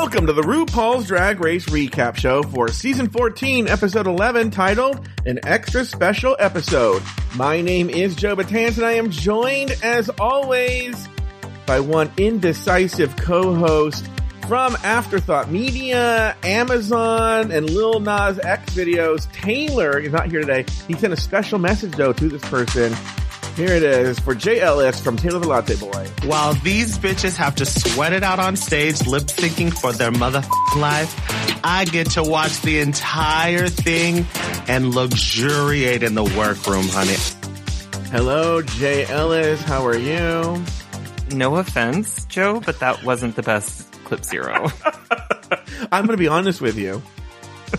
Welcome to the RuPaul's Drag Race recap show for season 14, episode 11, titled An Extra Special Episode. My name is Joe Betance and I am joined as always by one indecisive co-host from Afterthought Media, Amazon, and Lil Nas X videos. Taylor is not here today. He sent a special message though to this person. Here it is for Jay Ellis from Taylor the Latte Boy. While these bitches have to sweat it out on stage, lip syncing for their mother life, I get to watch the entire thing and luxuriate in the workroom, honey. Hello, Jay Ellis. How are you? No offense, Joe, but that wasn't the best clip zero. I'm going to be honest with you.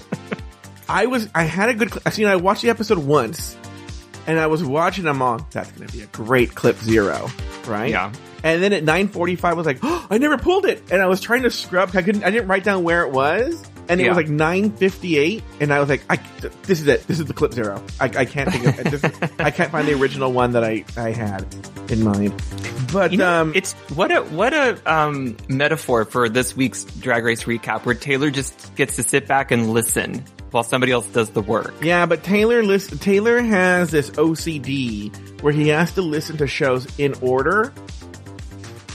I was, I had a good, cl- I seen, I watched the episode once and I was watching them all. That's going to be a great clip zero, right? Yeah. And then at 9:45, I was like, oh, I never pulled it, and I was trying to scrub. I couldn't. I didn't write down where it was, and it Yeah. was like 9:58, and I was like, I, this is it. This is the clip zero. I, I can't think of. This, I can't find the original one that I I had in mind. But You know, um, it's what a what a um, metaphor for this week's Drag Race recap, where Taylor just gets to sit back and listen while somebody else does the work. Yeah, but Taylor list Taylor has this OCD where he has to listen to shows in order,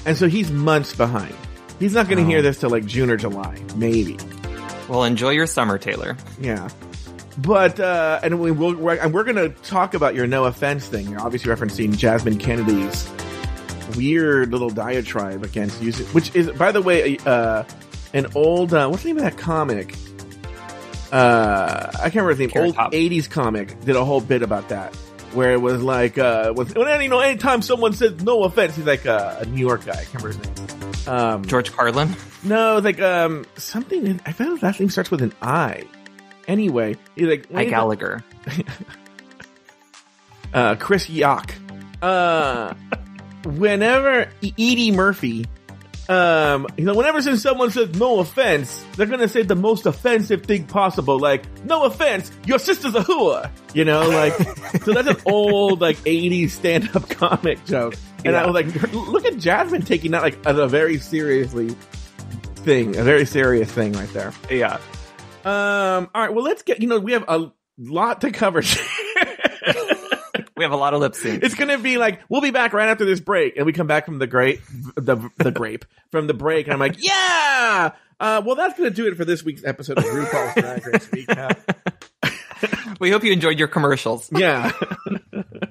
and so he's months behind. He's not going to Oh. hear this till like June or July, maybe. Well, enjoy your summer, Taylor. Yeah, but uh, and we will we're, and we're going to talk about your no offense thing. You're obviously referencing Jasmine Kennedie's weird little diatribe against using, which is by the way, uh, an old uh, what's the name of that comic? Uh, I can't remember the name. Carrot Old Top. '80s comic did a whole bit about that, where it was like, uh, with, when you know, anytime someone says no offense, he's like uh, a New York guy. I can't remember his name. Um, George Carlin. no, like um, something. I found his last name starts with an I. Anyway, he's like Ike Gallagher. uh, Chris Yock. Uh, whenever Eddie Murphy, um, you know, whenever since someone says no offense, they're gonna say the most offensive thing possible, like no offense, your sister's a whore. You know, like so that's an old like '80s stand-up comic joke, and I was like, look at Jasmine taking that like as a very seriously thing, a very serious thing right there. Yeah. Um, all right, well, let's get you know we have a lot to cover. We have a lot of lip sync. It's gonna be like we'll be back right after this break, and we come back from the grape, the the grape from the break, and I'm like, yeah. Uh, well, that's gonna do it for this week's episode of RuPaul's Drag Race Recap. we hope you enjoyed your commercials. Yeah,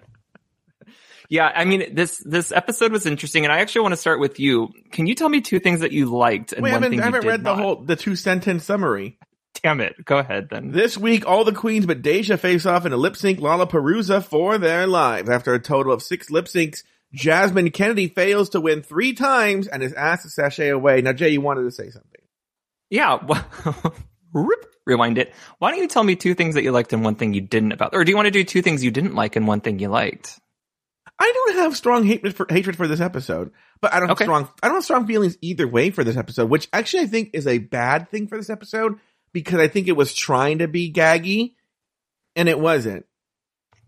Yeah, I mean this this episode was interesting, and I actually want to start with you. Can you tell me two things that you liked and we one haven't thing I haven't read the whole the two sentence summary. Damn it! Go ahead then. This week, all the queens but Deja face off in a lip sync LaLaPaRUza for their lives. After a total of six lip syncs, Jasmine Kennedie fails to win three times and is asked to sashay away. Now, Jay, you wanted to say something. Yeah. Rip. Rewind it. Why don't you tell me two things that you liked and one thing you didn't about, or do you want to do two things you didn't like and one thing you liked? I don't have strong hatred for hatred for this episode, but I don't have strong I don't have strong feelings either way for this episode, which actually I think is a bad thing for this episode because I think it was trying to be gaggy and it wasn't.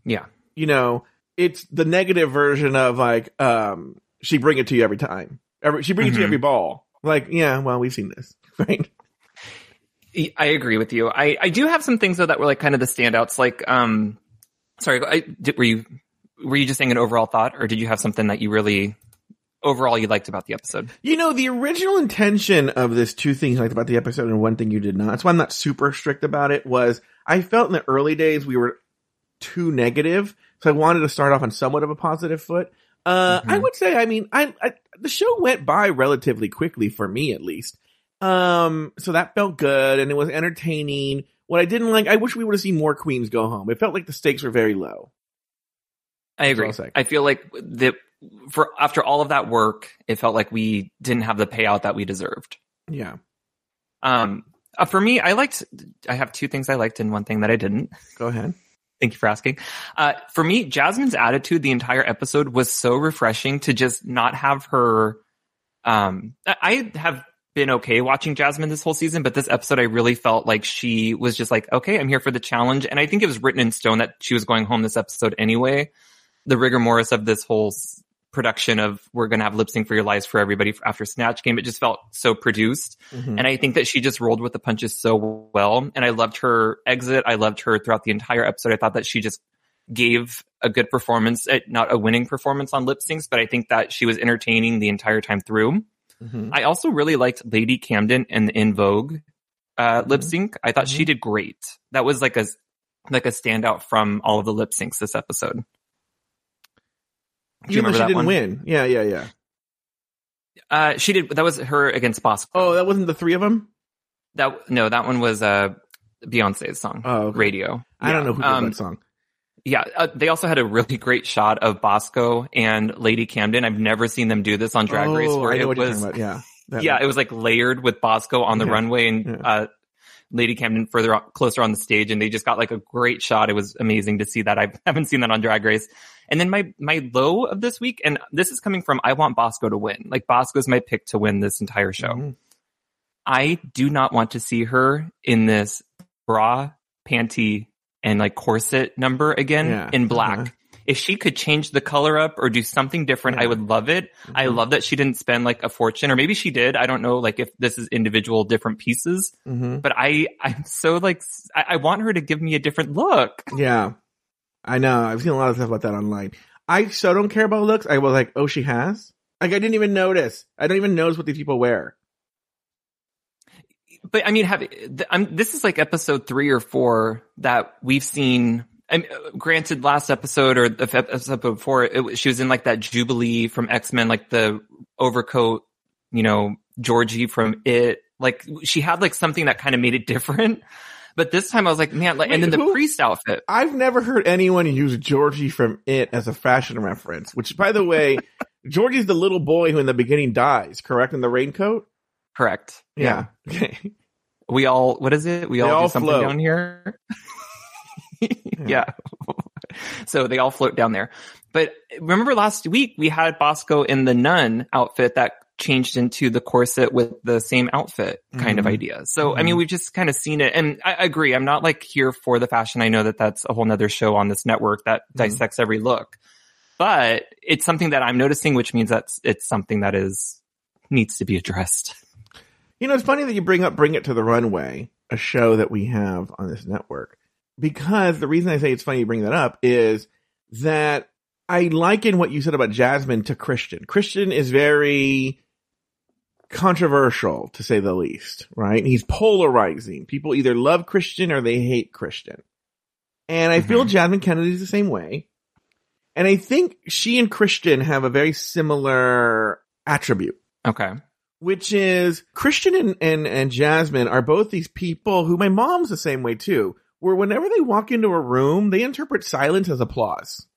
Yeah. You know, it's the negative version of like um she bring it to you every time. Every she bring it to you Mhm. every ball. Like, yeah, well, we've seen this, right? I agree with you. I, I do have some things though that were like kind of the standouts. Like, um, sorry, I, did, were you were you just saying an overall thought, or did you have something that you really overall you liked about the episode? You know, the original intention of this two things you liked about the episode and one thing you did not. That's why I'm not super strict about it. Was I felt in the early days we were too negative, so I wanted to start off on somewhat of a positive foot. Uh, I Mhm. would say, I mean, I, I the show went by relatively quickly for me, at least. Um, so that felt good and it was entertaining. What I didn't like, I wish we would have seen more queens go home. It felt like the stakes were very low. I agree. I feel like the for after all of that work, it felt like we didn't have the payout that we deserved. Yeah. Um, uh, for me, I liked. I have two things I liked and one thing that I didn't. Go ahead. Thank you for asking. Uh, for me, Jasmine's attitude the entire episode was so refreshing to just not have her. Um, I have been okay watching Jasmine this whole season, but this episode I really felt like she was just like, okay, I'm here for the challenge. And I think it was written in stone that she was going home this episode anyway. The rigor mortis of this whole production of we're going to have lip sync for your lives for everybody after Snatch Game, it just felt so produced. Mhm. And I think that she just rolled with the punches so well. And I loved her exit. I loved her throughout the entire episode. I thought that she just gave a good performance, eh, not a winning performance on lip syncs, but I think that she was entertaining the entire time through. Mhm. I also really liked Lady Camden and the In Vogue uh, Mhm. lip sync. I thought she did great. That was like a like a standout from all of the lip syncs this episode. Do you remember she that didn't one? win. Yeah, yeah, yeah. Uh, she did. That was her against Bosco. Oh, that wasn't the three of them? that no, that one was uh Beyonce's song. Oh, okay. Radio. I don't know who did Um, that song. Yeah, uh, they also had a really great shot of Bosco and Lady Camden. I've never seen them do this on Drag Race Oh, where I know it what you're was talking about. Yeah. Yeah, it was like layered with Bosco on the Yeah. runway and Yeah. uh, Lady Camden further on, closer on the stage, and they just got like a great shot. It was amazing to see that. I haven't seen that on Drag Race. And then my my low of this week, and this is coming from I want Bosco to win. Like Bosco's my pick to win this entire show. Mhm. I do not want to see her in this bra, panty, and like corset number again Yeah. in black. Uh-huh. If she could change the color up or do something different, I would love it. I Mhm. love that she didn't spend like a fortune, or maybe she did. I don't know, like if this is individual different pieces. Mhm. But I, I'm so like, I want her to give me a different look. Yeah. I know. I've seen a lot of stuff about that online. I so don't care about looks. I was like, oh, she has? Like, I didn't even notice. I don't even notice what these people wear. But I mean, have th- I'm, this is like episode three or four that we've seen. I mean, granted, last episode or the episode before, it, she was in like that Jubilee from X Men, like the overcoat, you know, Georgie from It. Like she had like something that kind of made it different. But this time I was like, man, like, and Wait, then the who? priest outfit. I've never heard anyone use Georgie from It as a fashion reference, which, by the way, Georgie's the little boy who in the beginning dies, correct? In the raincoat? Correct. Yeah. Okay. We all, what is it? We all, all do something float. down here. yeah. so they all float down there. But remember last week we had Bosco in the nun outfit that changed into the corset with the same outfit kind of Mhm. idea. So, I mean, Mhm. we've just kind of seen it. And I agree. I'm not like here for the fashion. I know that that's a whole nother show on this network that Mhm. dissects every look, but it's something that I'm noticing, which means that it's something that is needs to be addressed. You know, it's funny that you bring up Bring It to the Runway, a show that we have on this network. Because the reason I say it's funny you bring that up is that I liken what you said about Jasmine to Christian. Christian is very controversial, to say the least, right? He's polarizing. People either love Christian or they hate Christian. And I feel Mhm. Jasmine Kennedie's the same way. And I think she and Christian have a very similar attribute Okay. which is Christian and, and, and Jasmine are both these people who my mom's the same way too, where whenever they walk into a room, they interpret silence as applause.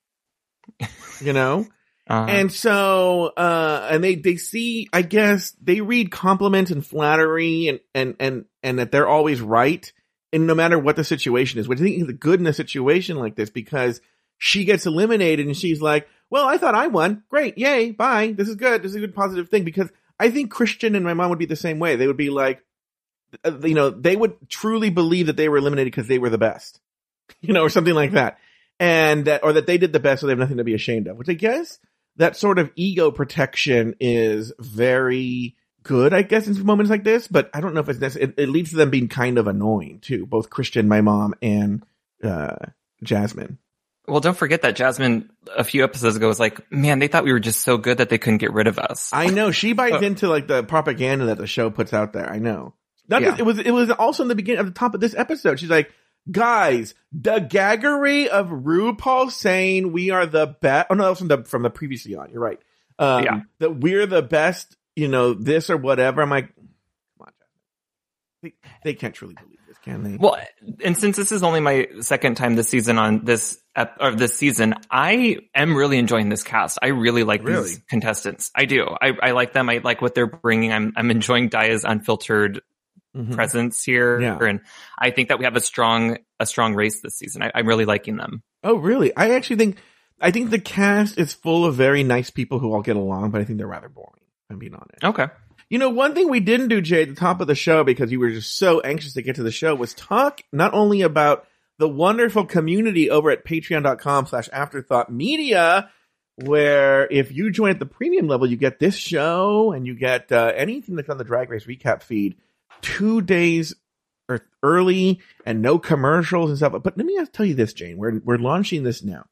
You know? Uh, and so, uh, and they, they see, I guess, they read compliment and flattery and, and, and, and that they're always right. And no matter what the situation is, which I think is good in a situation like this because she gets eliminated and she's like, well, I thought I won. Great. Yay. Bye. This is good. This is a good positive thing because I think Christian and my mom would be the same way. They would be like, you know, they would truly believe that they were eliminated because they were the best, you know, or something like that. And that, or that they did the best so they have nothing to be ashamed of, which I guess that sort of ego protection is very good, I guess, in moments like this, but I don't know if it's necessary. It, it leads to them being kind of annoying too, both Christian, my mom, and, uh, Jasmine. Well, don't forget that Jasmine a few episodes ago was like, man, they thought we were just so good that they couldn't get rid of us. I know she buys Uh, into like the propaganda that the show puts out there. I know. Not Yeah. just- it was it was also in the beginning at the top of this episode. She's like, guys, the gaggery of RuPaul saying we are the best. Oh no, that was from the from the previously on. You're right. Um, Yeah. That we're the best. You know this or whatever. I'm like, come on. They, they can't truly believe this, can they? Well, and since this is only my second time this season on this ep- or this season, I am really enjoying this cast. I really like Really? these contestants. I do. I, I like them. I like what they're bringing. I'm I'm enjoying Daya's unfiltered Mhm. presence here, Yeah. and I think that we have a strong a strong race this season. I, I'm really liking them. Oh, really? I actually think I think the cast is full of very nice people who all get along, but I think they're rather boring. I'm being honest. Okay. You know, one thing we didn't do, Jay, at the top of the show because you were just so anxious to get to the show was talk not only about the wonderful community over at patreon.com slash afterthought media, where if you join at the premium level, you get this show and you get uh, anything that's on the Drag Race recap feed two days er, early and no commercials and stuff. But let me tell you this, Jane. We're we're launching this now.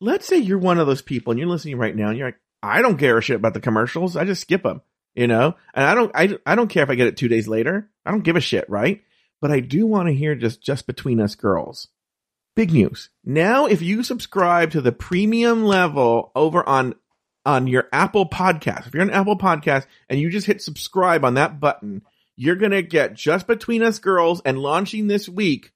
Let's say you're one of those people and you're listening right now and you're like, I don't care a shit about the commercials. I just skip them, you know? And I don't, I, I don't care if I get it two days later. I don't give a shit, right? But I do want to hear just, just between us girls. Big news. Now, if you subscribe to the premium level over on, on your Apple podcast, if you're an Apple podcast and you just hit subscribe on that button, you're going to get just between us girls and launching this week,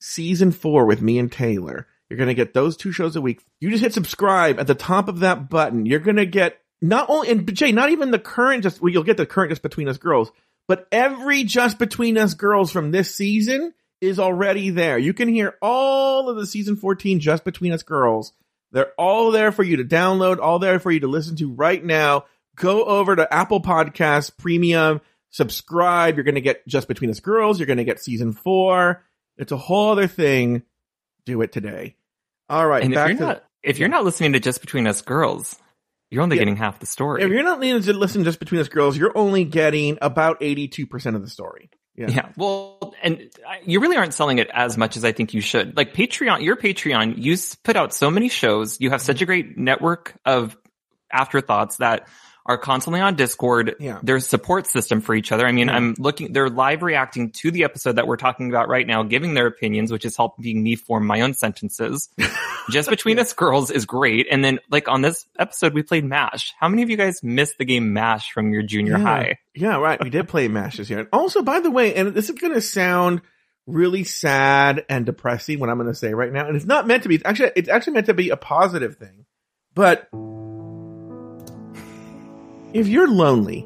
season four with me and Taylor. You're going to get those two shows a week. You just hit subscribe at the top of that button. You're going to get not only, and Jay, not even the current, just, well, you'll get the current just between us girls, but every just between us girls from this season is already there. You can hear all of the season 14 just between us girls. They're all there for you to download, all there for you to listen to right now. Go over to Apple Podcasts Premium, subscribe. You're going to get just between us girls. You're going to get season four. It's a whole other thing. Do it today. All right. And if you're to not if you're not listening to just between us girls, you're only Yeah. getting half the story. if you're not listening to listen just between us girls, you're only getting about 82% of the story. Yeah. Yeah. Well, and you really aren't selling it as much as I think you should. Like Patreon, your Patreon, you put out so many shows. You have such a great network of afterthoughts that are constantly on Discord. Yeah. There's support system for each other. I mean, Yeah. I'm looking, they're live reacting to the episode that we're talking about right now, giving their opinions, which is helping me form my own sentences. Just between us girls is great. And then like on this episode, we played MASH. How many of you guys missed the game MASH from your junior yeah. high? Yeah, right. We did play Mash this year. And also, by the way, and this is going to sound really sad and depressing what I'm going to say right now. And it's not meant to be. It's actually, it's actually meant to be a positive thing. But if you're lonely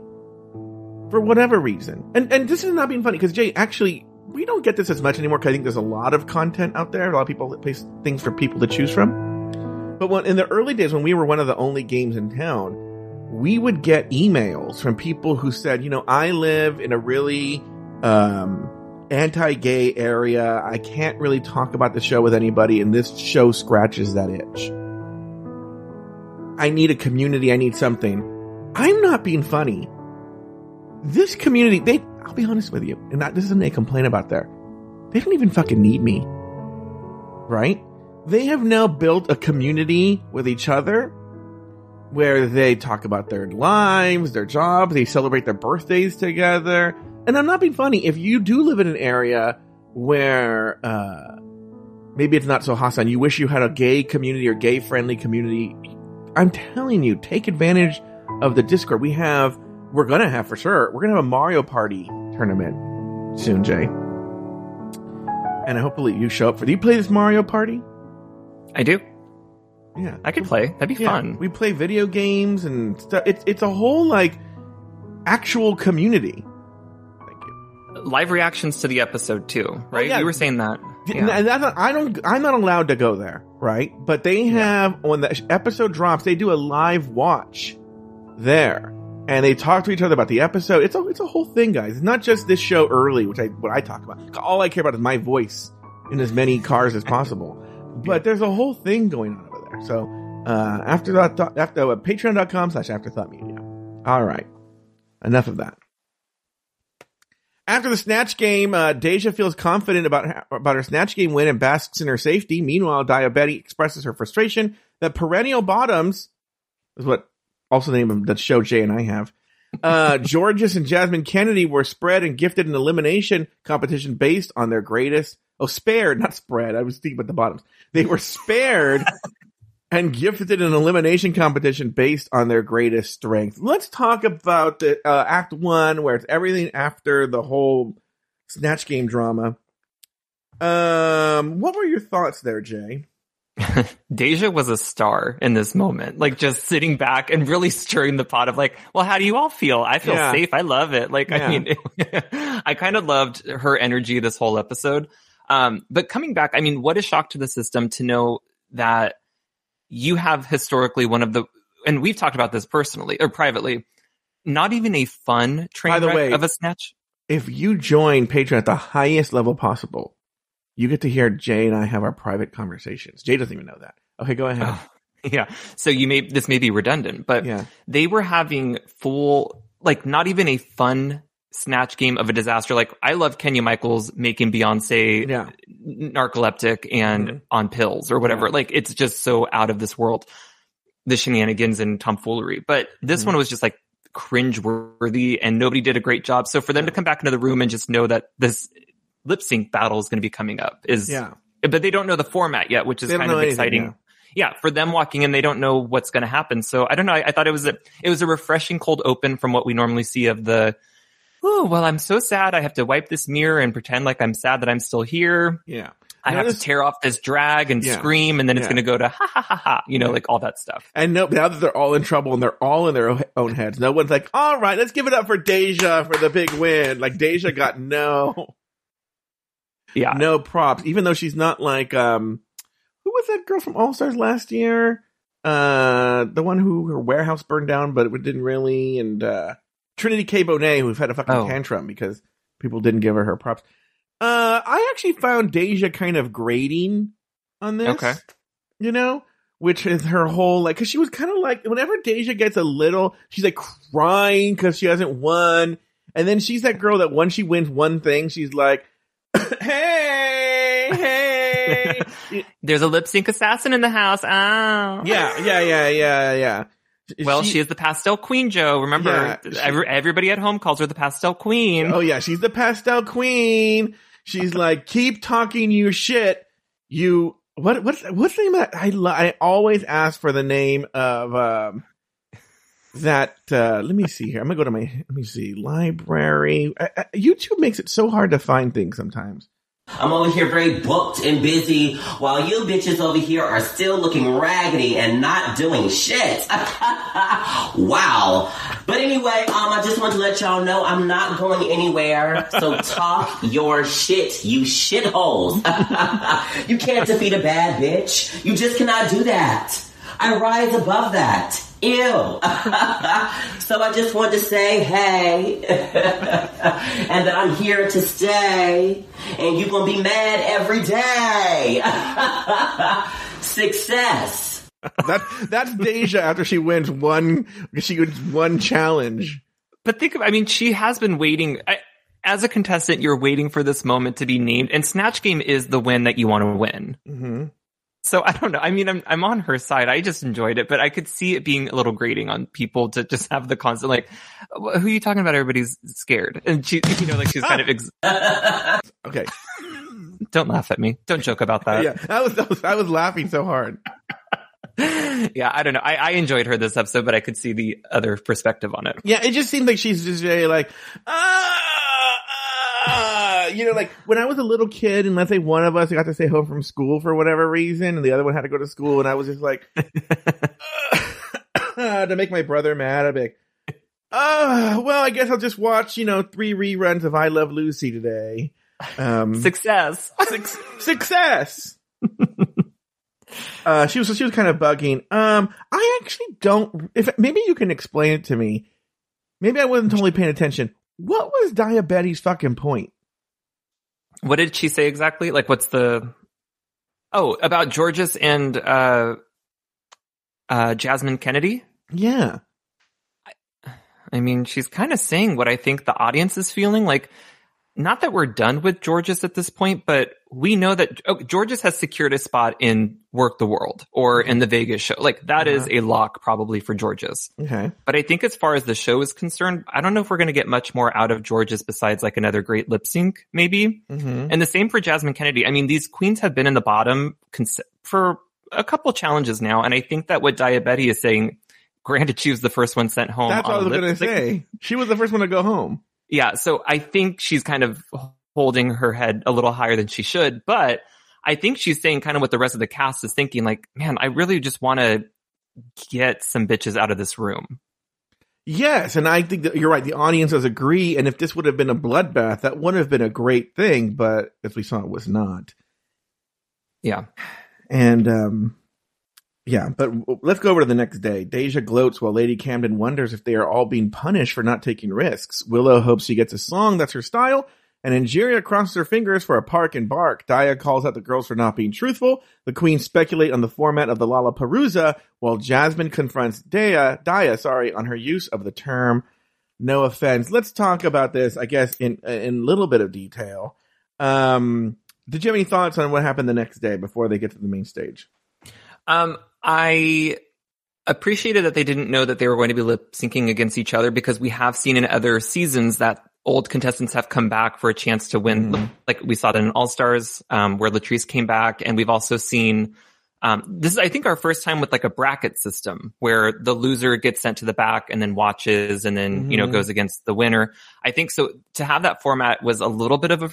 for whatever reason, and, and this is not being funny because Jay, actually, we don't get this as much anymore because I think there's a lot of content out there. A lot of people that place things for people to choose from. But when in the early days when we were one of the only games in town, we would get emails from people who said, you know, I live in a really um, anti-gay area. I can't really talk about the show with anybody, and this show scratches that itch. I need a community. I need something. I'm not being funny. This community, they, I'll be honest with you, and that, this isn't a complaint about there. They don't even fucking need me. Right? They have now built a community with each other where they talk about their lives, their jobs, they celebrate their birthdays together. And I'm not being funny. If you do live in an area where, uh, maybe it's not so hostile you wish you had a gay community or gay friendly community, I'm telling you, take advantage of the Discord. We have, we're gonna have for sure, we're gonna have a Mario Party tournament soon, Jay. And I hopefully you show up for, do you play this Mario Party? I do. Yeah. I could play. That'd be Yeah, fun. We play video games and stuff. It's it's a whole like actual community. Thank you. Live reactions to the episode too, oh, right? yeah. You were saying that. Yeah. not, I don't. I'm not allowed to go there, right? But they have when the episode drops, they do a live watch there, and they talk to each other about the episode. It's a it's a whole thing, guys. It's not just this show early, which I what I talk about. All I care about is my voice in as many cars as possible. But there's a whole thing going on over there. So uh, after that, after uh, Patreon.com slash Afterthought Media. All right, enough of that. After the snatch game, uh, Deja feels confident about her, about her snatch game win and basks in her safety. Meanwhile, Daya Betty expresses her frustration that perennial bottoms is what also the name of the show Jay and I have. Uh, Jorgeous and Jasmine Kennedie were spread and gifted an elimination competition based on their greatest. Oh, spared, not spread. I was thinking about the bottoms. They were spared and gifted an elimination competition based on their greatest strength. Let's talk about the uh, Act One, where it's everything after the whole Snatch Game drama. Um, what were your thoughts there, Jay? Deja was a star in this moment, like just sitting back and really stirring the pot of like, well, how do you all feel? I feel Yeah. safe. I love it. Like, Yeah. I mean, I kind of loved her energy this whole episode. Um, but coming back, I mean, what a shock to the system to know that you have historically one of the, and we've talked about this personally or privately, not even a fun train By the wreck way- of a snatch. If you join Patreon at the highest level possible, you get to hear Jay and I have our private conversations. Jay doesn't even know that. Okay, go ahead. Oh, yeah. So you may, this may be redundant, but Yeah. they were having full, like not even a fun snatch game of a disaster. Like I love Kenya Michaels making Beyonce Yeah. narcoleptic and Mhm. on pills or whatever. Yeah. Like it's just so out of this world, the shenanigans and tomfoolery. But this Mhm. one was just like cringeworthy and nobody did a great job. So for them to come back into the room and just know that this lip sync battle is going to be coming up is, Yeah. but they don't know the format yet, which is kind of anything, exciting. yeah. Yeah. for them walking in, they don't know what's going to happen. So I don't know. I, I thought it was a it was a refreshing cold open from what we normally see of the. Oh well, I'm so sad. I have to wipe this mirror and pretend like I'm sad that I'm still here. Yeah. I have to tear off this drag and Yeah. scream, and then it's Yeah. going to go to ha ha ha ha. You know, Yeah. like all that stuff. And no, now that they're all in trouble and they're all in their own heads, no one's like, all right, let's give it up for Deja for the big win. Like Deja got no, Yeah, no props, even though she's not like, um, who was that girl from All Stars last year? Uh, the one who her warehouse burned down, but it didn't really. And, uh, Trinity K. Bonet, who had a fucking Oh. tantrum because people didn't give her her props. Uh, I actually found Deja kind of grating on this. Okay. You know? Which is her whole, like, cause she was kind of like, whenever Deja gets a little, she's like crying cause she hasn't won. And then she's that girl that once she wins one thing, she's like, hey, hey. There's a lip sync assassin in the house. Oh, yeah, yeah, yeah, yeah, yeah. Well, she, is the pastel queen, Joe. Remember, Yeah, she- every, everybody at home calls her the pastel queen. Oh yeah, she's the pastel queen. She's like, keep talking your shit. You what? What's what's the name of that? I I always ask for the name of um that. uh Let me see here. I'm gonna go to my. Let me see library. I, I, YouTube makes it so hard to find things sometimes. I'm over here very booked and busy while you bitches over here are still looking raggedy and not doing shit. wow. But anyway, um, I just want to let y'all know I'm not going anywhere. So talk your shit, you shitholes. you can't defeat a bad bitch. You just cannot do that. I rise above that. Ew. so I just want to say, hey, and that I'm here to stay, and you're gonna be mad every day. Success. That that's Deja after she wins one. She wins one challenge. But think of, I mean, she has been waiting. I, as a contestant, you're waiting for this moment to be named, and Snatch Game is the win that you want to win. hmm So I don't know. I mean, I'm I'm on her side. I just enjoyed it, but I could see it being a little grating on people to just have the constant like, "Who are you talking about? Everybody's scared," and she, you know, like she's kind of. Ex- Okay. don't laugh at me. Don't joke about that. yeah, that was, that was I was laughing so hard. yeah, I don't know. I, I enjoyed her this episode, but I could see the other perspective on it. Yeah, it just seems like she's just very like, ah, ah, you know, like when I was a little kid, and let's say one of us got to stay home from school for whatever reason, and the other one had to go to school, and I was just like, ah, to make my brother mad, I'd be like, ah, well, I guess I'll just watch, you know, three reruns of I Love Lucy today. Um, Success. Suc- success. uh, she was she was kind of bugging. Um, I actually don't. If maybe you can explain it to me. Maybe I wasn't totally paying attention. What was Daya Betty's fucking point? What did she say exactly? Like, what's the? Oh, about Jorgeous and uh, uh, Jasmine Kennedie. Yeah, I mean, she's kind of saying what I think the audience is feeling. Like, not that we're done with Jorgeous at this point, but we know that oh, Jorgeous has secured a spot in Werq the World or in the Vegas show. Like, that is a lock probably for Jorgeous. okay, But I think as far as the show is concerned, I don't know if we're going to get much more out of Jorgeous besides like another great lip sync, maybe. mm-hmm. And the same for Jasmine Kennedie. I mean, these queens have been in the bottom cons- for a couple challenges now. And I think that what Daya Betty is saying, granted, she was the first one sent home. that's what I was gonna say. She was the first one to go home. Yeah. So I think she's kind of holding her head a little higher than she should. But I think she's saying kind of what the rest of the cast is thinking, like, man, I really just want to get some bitches out of this room. Yes, and I think that you're right. The audiences agree, and if this would have been a bloodbath, that would have been a great thing. But as we saw, it was not. Yeah, and um, yeah. But let's go over to the next day. Deja gloats while Lady Camden wonders if they are all being punished for not taking risks. Willow hopes she gets a song that's her style, and Angeria crosses her fingers for a park and bark. Daya calls out the girls for not being truthful. The queens speculate on the format of the LaLaPaRUza, while Jasmine confronts Daya, Daya, sorry, on her use of the term no offense. Let's talk about this, I guess, in in a little bit of detail. Um, did you have any thoughts on what happened the next day before they get to the main stage? Um, I appreciated that they didn't know that they were going to be lip syncing against each other because we have seen in other seasons that old contestants have come back for a chance to win. Mm-hmm. Like we saw that in All Stars, um, where Latrice came back, and we've also seen. Um, this is, I think, our first time with like a bracket system where the loser gets sent to the back and then watches and then, mm-hmm. you know, mm-hmm. goes against the winner. I think so. To have that format was a little bit of a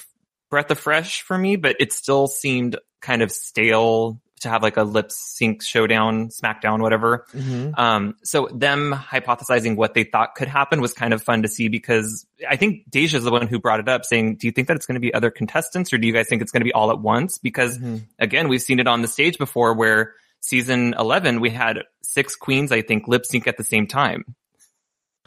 breath of fresh for me, but it still seemed kind of stale to have like a lip sync showdown, SmackDown, whatever. Mm-hmm. Um, so them hypothesizing what they thought could happen was kind of fun to see because I think Deja is the one who brought it up saying, do you think that it's going to be other contestants or do you guys think it's going to be all at once? Because mm-hmm. again, we've seen it on the stage before where season 11, we had six queens, I think, lip sync at the same time.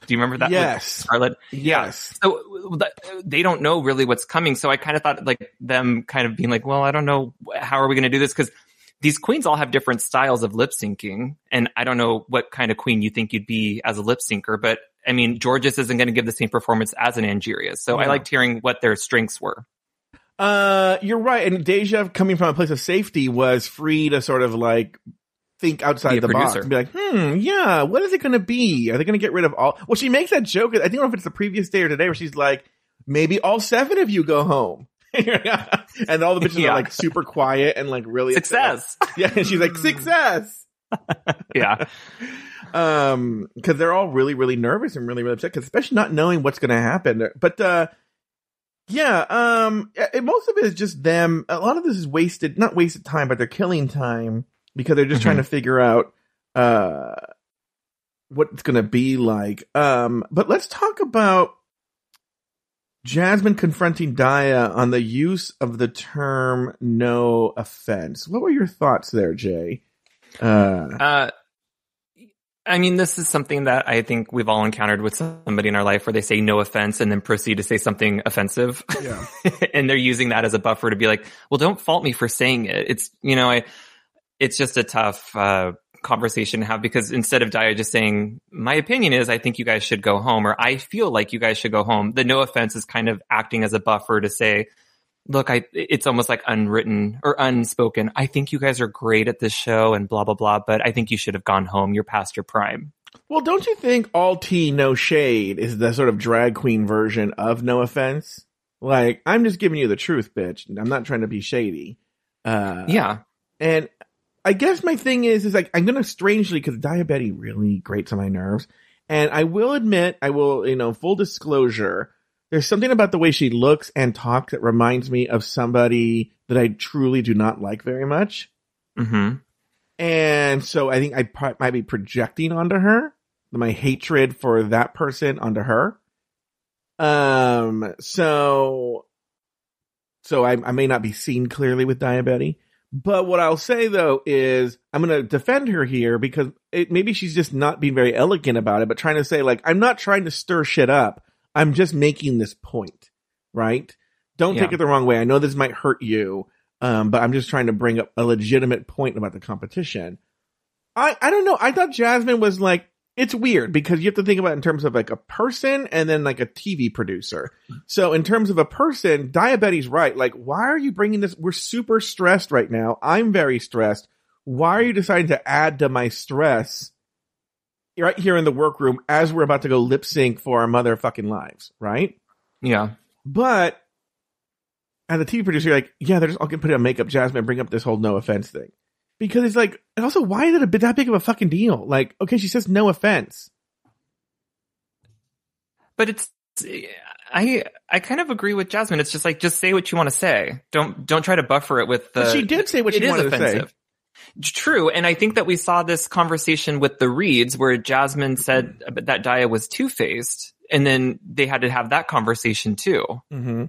Do you remember that? Yes. Charlotte? Yes. Yeah. So they don't know really what's coming. So I kind of thought like them kind of being like, well, I don't know. How are we going to do this? Cause these queens all have different styles of lip syncing. And I don't know what kind of queen you think you'd be as a lip syncer, but I mean, Jorgeous isn't going to give the same performance as an Angeria. So yeah. I liked hearing what their strengths were. Uh, you're right. And Deja, coming from a place of safety, was free to sort of like think outside the producer. box and be like, hmm, yeah, what is it going to be? Are they going to get rid of all? Well, she makes that joke. I think I don't know if it's the previous day or today where she's like, maybe all seven of you go home. and all the bitches yeah. are like super quiet and like really success. Upset. Yeah, and she's like success. yeah. Um, because they're all really, really nervous and really, really upset. Because especially not knowing what's going to happen. But uh, yeah. Um, it, most of it is just them. A lot of this is wasted, not wasted time, but they're killing time because they're just mm-hmm. trying to figure out uh what it's going to be like. Um, but let's talk about Jasmine confronting Daya on the use of the term no offense. What were your thoughts there, Jay? Uh, uh, I mean, this is something that I think we've all encountered with somebody in our life where they say no offense and then proceed to say something offensive. Yeah. and they're using that as a buffer to be like, well, don't fault me for saying it. It's, you know, I, it's just a tough, uh, conversation to have because instead of Daya just saying, my opinion is I think you guys should go home or I feel like you guys should go home, the no offense is kind of acting as a buffer to say, look, I, it's almost like unwritten or unspoken. I think you guys are great at this show and blah, blah, blah, but I think you should have gone home. You're past your prime. Well, don't you think all tea, no shade is the sort of drag queen version of no offense? Like, I'm just giving you the truth, bitch. I'm not trying to be shady. Uh, yeah. And I guess my thing is, is like, I'm going to strangely, cause Daya Betty really grates on my nerves. And I will admit, I will, you know, full disclosure, there's something about the way she looks and talks that reminds me of somebody that I truly do not like very much. Mm-hmm. And so I think I pro- might be projecting onto her my hatred for that person onto her. Um, so, so I, I may not be seen clearly with Daya Betty, but what I'll say though is I'm going to defend her here because it, maybe she's just not being very elegant about it, but trying to say like, I'm not trying to stir shit up. I'm just making this point, right? Don't yeah. take it the wrong way. I know this might hurt you. Um, but I'm just trying to bring up a legitimate point about the competition. I, I don't know. I thought Jasmine was like, it's weird because you have to think about in terms of like a person and then like a TV producer. So in terms of a person, Daya Betty, right? Like, why are you bringing this? We're super stressed right now. I'm very stressed. Why are you deciding to add to my stress right here in the workroom as we're about to go lip sync for our motherfucking lives, right? Yeah. But as a TV producer, you're like, yeah, they're just all gonna put on makeup, Jasmine, bring up this whole no offense thing because it's like, and also, why is it a bit that big of a fucking deal? Like, okay, she says no offense, but it's I I kind of agree with Jasmine. It's just like just say what you want to say. Don't don't try to buffer it with the. But she did say what she wanted to say. offensive. True, and I think that we saw this conversation with the Reeds where Jasmine said that Daya was two faced, and then they had to have that conversation too. Mm-hmm.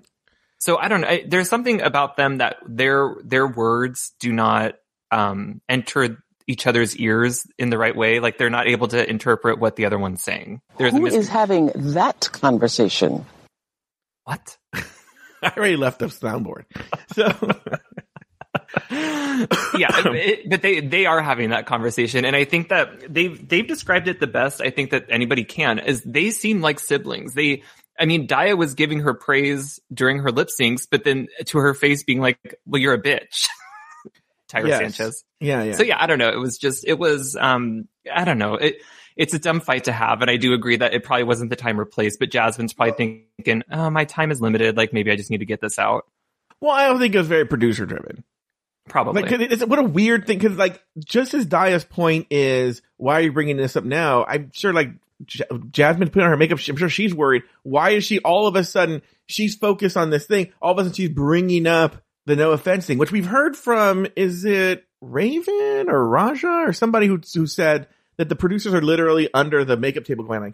So I don't know. There's something about them that their their words do not um, enter each other's ears in the right way. Like they're not able to interpret what the other one's saying. There's Who mis- is having that conversation? what? I already left the soundboard. So yeah, it, but they they are having that conversation, and I think that they've they've described it the best. I think that anybody can is they seem like siblings. They, I mean, Daya was giving her praise during her lip syncs, but then to her face being like, "Well, you're a bitch," Tyra Yes. Sanchez. yeah, yeah. So yeah, I don't know. It was just it was um I don't know. It it's a dumb fight to have, and I do agree that it probably wasn't the time or place. But Jasmine's probably thinking, "Oh, my time is limited. Like maybe I just need to get this out." well, I don't think it was very producer driven. Probably. Like, 'cause it's, what a weird thing. Because, like, just as Daya's point is, why are you bringing this up now? I'm sure, like, J- Jasmine put on her makeup. I'm sure she's worried. Why is she all of a sudden she's focused on this thing? All of a sudden she's bringing up the no offense thing, which we've heard from. Is it Raven or Raja or somebody who who said that the producers are literally under the makeup table going like,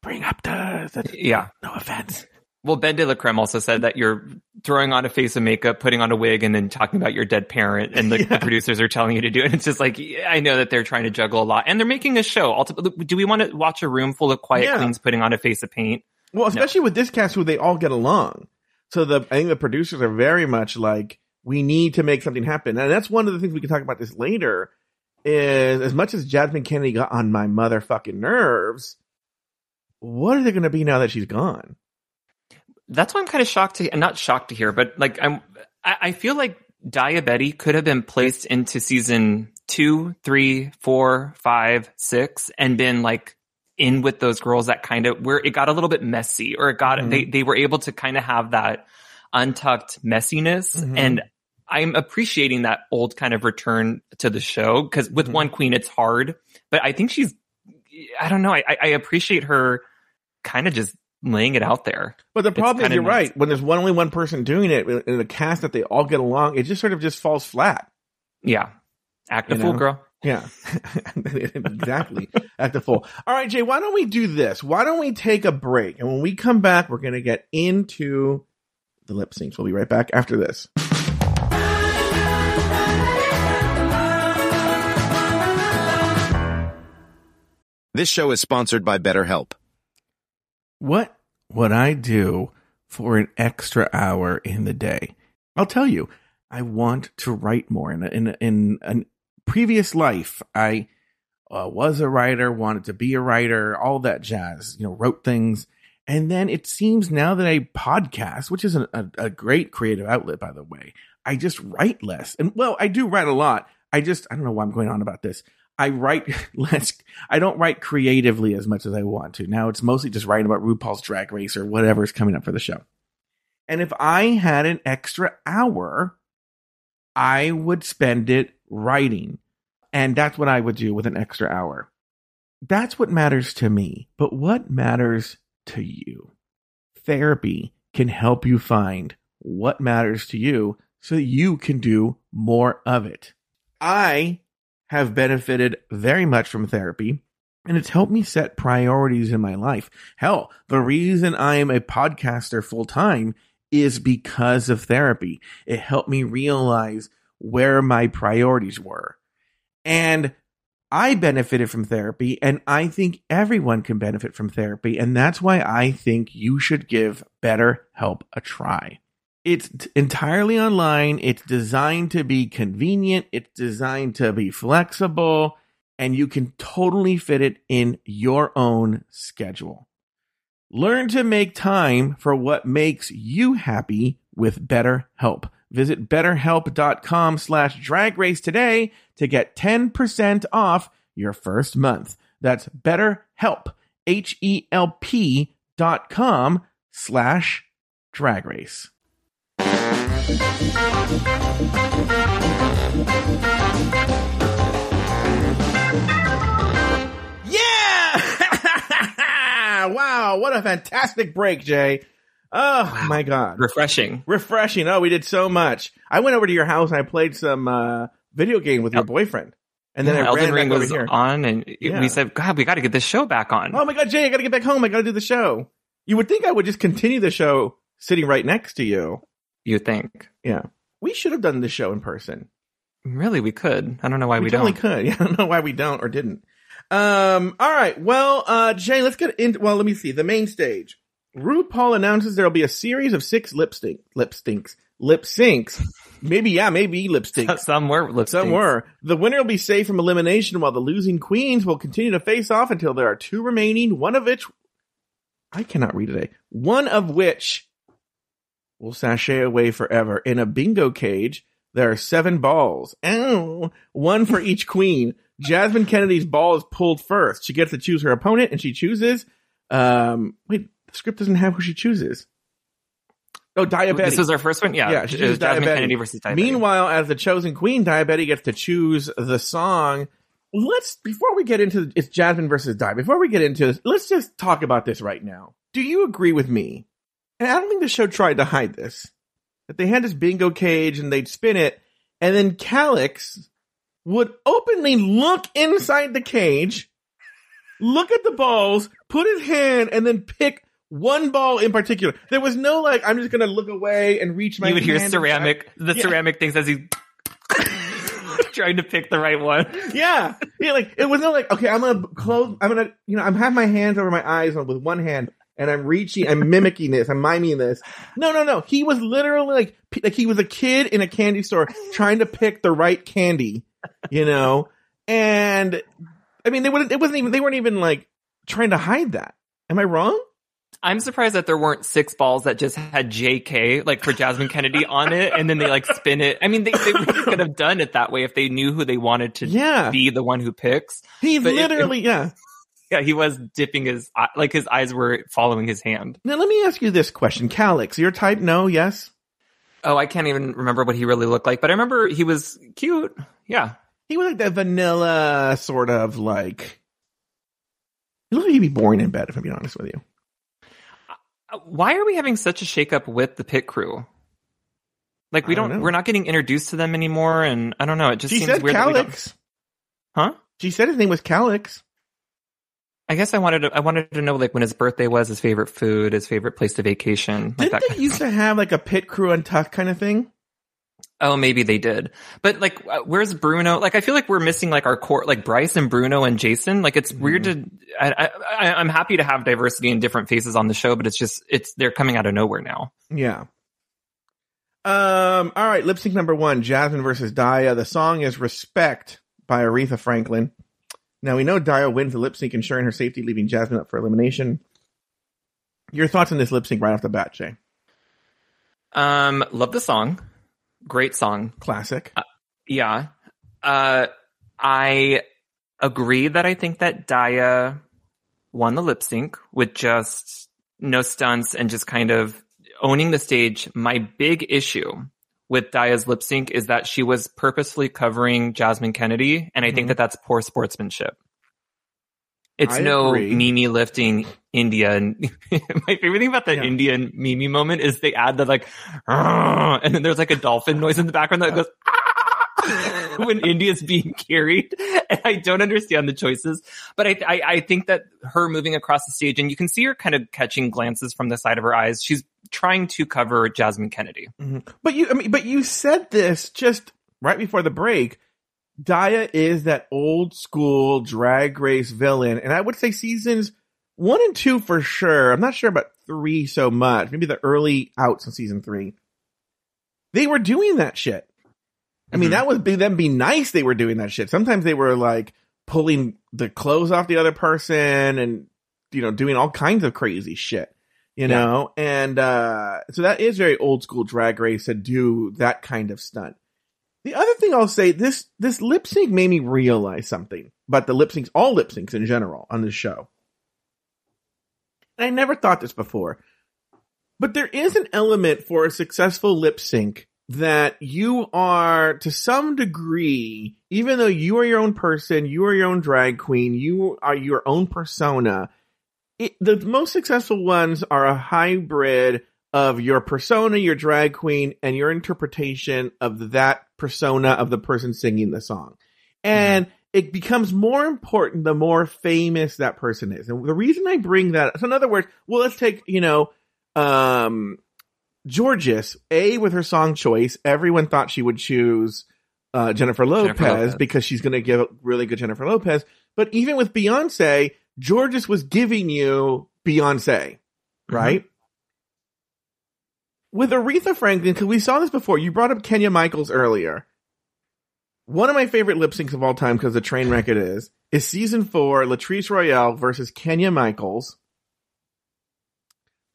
bring up the, the yeah. no offense. Well, BenDeLaCreme also said that you're throwing on a face of makeup, putting on a wig, and then talking about your dead parent, and the, Yeah. the producers are telling you to do it. And it's just like I know that they're trying to juggle a lot, and they're making a show. Ultimately, do we want to watch a room full of quiet Yeah. queens putting on a face of paint? Well, especially with this cast who they all get along. So the I think the producers are very much like we need to make something happen, and that's one of the things we can talk about this later. Is as much as Jasmine Kennedie got on my motherfucking nerves, what are they going to be now that she's gone? That's why I'm kind of shocked to, not shocked to hear, but like I'm, I, I feel like Daya Betty could have been placed into season two, three, four, five, six, and been like in with those girls that kind of where it got a little bit messy, or it got Mhm. they they were able to kind of have that untucked messiness, Mhm. and I'm appreciating that old kind of return to the show because with Mhm. one queen it's hard, but I think she's, I don't know, I I I appreciate her kind of just laying it out there. But the problem is, you're nice. right. When there's one only one person doing it in the cast that they all get along, it just sort of just falls flat. Yeah. Act a fool, girl. Yeah, exactly. At the full. All right, Jay, why don't we do this? Why don't we take a break? And when we come back, we're going to get into the lip syncs. We'll be right back after this. This show is sponsored by BetterHelp. What would I do for an extra hour in the day? I'll tell you, I want to write more. In a, in a, in a previous life, I uh, was a writer, wanted to be a writer, all that jazz. You know, wrote things, and then it seems now that I podcast, which is a, a, great creative outlet, by the way, I just write less. And well, I do write a lot. I just I don't know why I'm going on about this. I write less. I don't write creatively as much as I want to. Now it's mostly just writing about RuPaul's Drag Race or whatever is coming up for the show. And if I had an extra hour, I would spend it writing. And that's what I would do with an extra hour. That's what matters to me. But what matters to you? Therapy can help you find what matters to you so that you can do more of it. I have benefited very much from therapy and it's helped me set priorities in my life. Hell, the reason I am a podcaster full time is because of therapy. It helped me realize where my priorities were. And I benefited from therapy, and I think everyone can benefit from therapy. And that's why I think you should give BetterHelp a try. It's entirely online. It's designed to be convenient. It's designed to be flexible, and you can totally fit it in your own schedule. Learn to make time for what makes you happy with BetterHelp. Visit betterhelp.com slash drag race today to get 10% off your first month. That's betterhelp, H-E-L-P dot com slash drag race. Yeah! wow, Wow, what a fantastic break, Jay. Oh my god. Refreshing. Refreshing. Oh, we did so much. I went over to your house and I played some uh video game with your boyfriend. And then Yeah, I Elden ran Ring was here. on, and Yeah. we said, "God, we got to get this show back on." Oh my god, Jay, I gotta get back home. I gotta do the show. You would think I would just continue the show sitting right next to you. you think? Yeah. We should have done this show in person. Really, we could. I don't know why we, we totally don't. We could. Yeah, I don't know why we don't or didn't. Um, all right. Well, uh, Jay, let's get into, well, let me see. The main stage. RuPaul announces there'll be a series of six lip sync, lip stinks, lip syncs. Maybe, yeah, maybe lip syncs. Some were lip Some syncs. were. The winner will be safe from elimination while the losing queens will continue to face off until there are two remaining, one of which I cannot read today. One of which will sashay away forever. In a bingo cage, there are seven balls. Ow! One for each queen. Jasmine Kennedie's ball is pulled first. She gets to choose her opponent and she chooses, um, wait, the script doesn't have who she chooses. Oh, Diabetes. This was our first one. Yeah, Yeah, she uh, chooses Jasmine Diabetti. Kennedie versus Daya Betty. Meanwhile, as the chosen queen, Daya Betty gets to choose the song. Let's before we get into it's Jasmine versus Di. Before we get into this, let's just talk about this right now. Do you agree with me? And I don't think the show tried to hide this. That they had this bingo cage and they'd spin it, and then Calix would openly look inside the cage, look at the balls, put his hand, and then pick one ball in particular. There was no like, I'm just gonna look away and reach my. you would hear ceramic, the Yeah. ceramic things as he trying to pick the right one. yeah, yeah. Like it was not like okay, I'm gonna close. I'm gonna, you know, I'm have my hands over my eyes with one hand, and I'm reaching. I'm mimicking this. I'm miming this. No, no, no. He was literally like, like he was a kid in a candy store trying to pick the right candy. You know, and I mean, they wouldn't. It wasn't even. They weren't even like trying to hide that. Am I wrong? I'm surprised that there weren't six balls that just had JK, like for Jasmine Kennedie on it, and then they like spin it. I mean, they, they really could have done it that way if they knew who they wanted to Yeah. be the one who picks. He But it- literally, yeah. Yeah, he was dipping his, eye- like his eyes were following his hand. Now let me ask you this question, Calix. Your type? No. Yes. Oh, I can't even remember what he really looked like, but I remember he was cute. Yeah. He was like that vanilla sort of like. He looked like he'd be boring in bed, if I'm being honest with you. Uh, Why are we having such a shakeup with the pit crew? Like we don't don't, we're not getting introduced to them anymore, and I don't know. It just She seems weird. that we Calix. Huh? She said his name was Calix. I guess I wanted to, I wanted to know like when his birthday was, his favorite food, his favorite place to vacation, Didn't that. they used to have like a pit crew and tuck kind of thing? Oh, maybe they did. But like, uh, where's Bruno? Like, I feel like we're missing like our core, like Bryce and Bruno and Jason. Like, it's weird to, I, I, I- I'm happy to have diversity and different faces on the show, but it's just, it's, they're coming out of nowhere now. Yeah. Um. All right. Lip sync number one: Jasmine versus Daya. The song is "Respect" by Aretha Franklin. Now we know Daya wins the lip sync, ensuring her safety, leaving Jasmine up for elimination. Your thoughts on this lip sync right off the bat, Jay? Um, love the song. Great song. Classic. Yeah. Uh, I agree that I think that Daya won the lip sync with just no stunts and just kind of owning the stage. My big issue with Daya's lip sync is that she was purposefully covering Jasmine Kennedie, and I think Mhm. that that's poor sportsmanship. It's I no agree. Mimi lifting India. And my favorite thing about the Yeah. Indian Mimi moment is they add the like, and then there's like a dolphin noise in the background that goes, "Ah," when India's being carried. And I don't understand the choices, but I, I, I think that her moving across the stage and you can see her kind of catching glances from the side of her eyes. She's trying to cover Jasmine Kennedie. Mhm. But you, I mean, but you said this just right before the break. Daya is that old school drag race villain, and I would say seasons one and two for sure. I'm not sure about three so much. Maybe the early outs in season three. They were doing that shit. I mean, Mhm. that would be them be nice. They were doing that shit. Sometimes they were like pulling the clothes off the other person and you know doing all kinds of crazy shit. You Yeah. know, and uh so that is very old school drag race to do that kind of stunt. The other thing I'll say this this lip sync made me realize something about the lip syncs, all lip syncs in general on this show. I never thought this before, but there is an element for a successful lip sync that you are to some degree, even though you are your own person, you are your own drag queen, you are your own persona. it, the most successful ones are a hybrid of your persona, your drag queen, and your interpretation of that persona of the person singing the song. And it becomes more important the more famous that person is. And the reason I bring that, so in other words, well, let's take, you know, um, Jorgeous, A, with her song choice, everyone thought she would choose uh, Jennifer Lopez, Lopez. because she's going to give a really good Jennifer Lopez. But even with Beyonce, Jorgeous was giving you Beyonce, right? With Aretha Franklin, because we saw this before, you brought up Kenya Michaels earlier. One of my favorite lip syncs of all time, because the train wreck it is, is season four, Latrice Royale versus Kenya Michaels,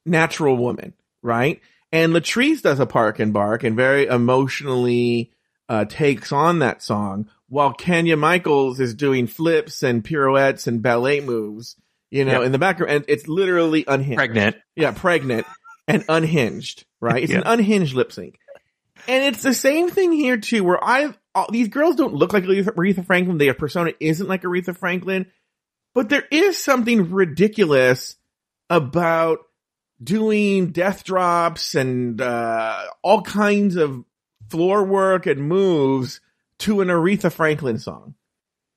Natural Woman, right? And Latrice does a park and bark and very emotionally uh, takes on that song, while Kenya Michaels is doing flips and pirouettes and ballet moves, you know, Yep. in the background. And it's literally unhinged. Pregnant. Yeah, pregnant and unhinged, right? It's an unhinged lip sync. And it's the same thing here too, where I, these girls don't look like Aretha, Franklin. Their persona isn't like Aretha Franklin, but there is something ridiculous about doing death drops and, uh, all kinds of floor work and moves to an Aretha Franklin song.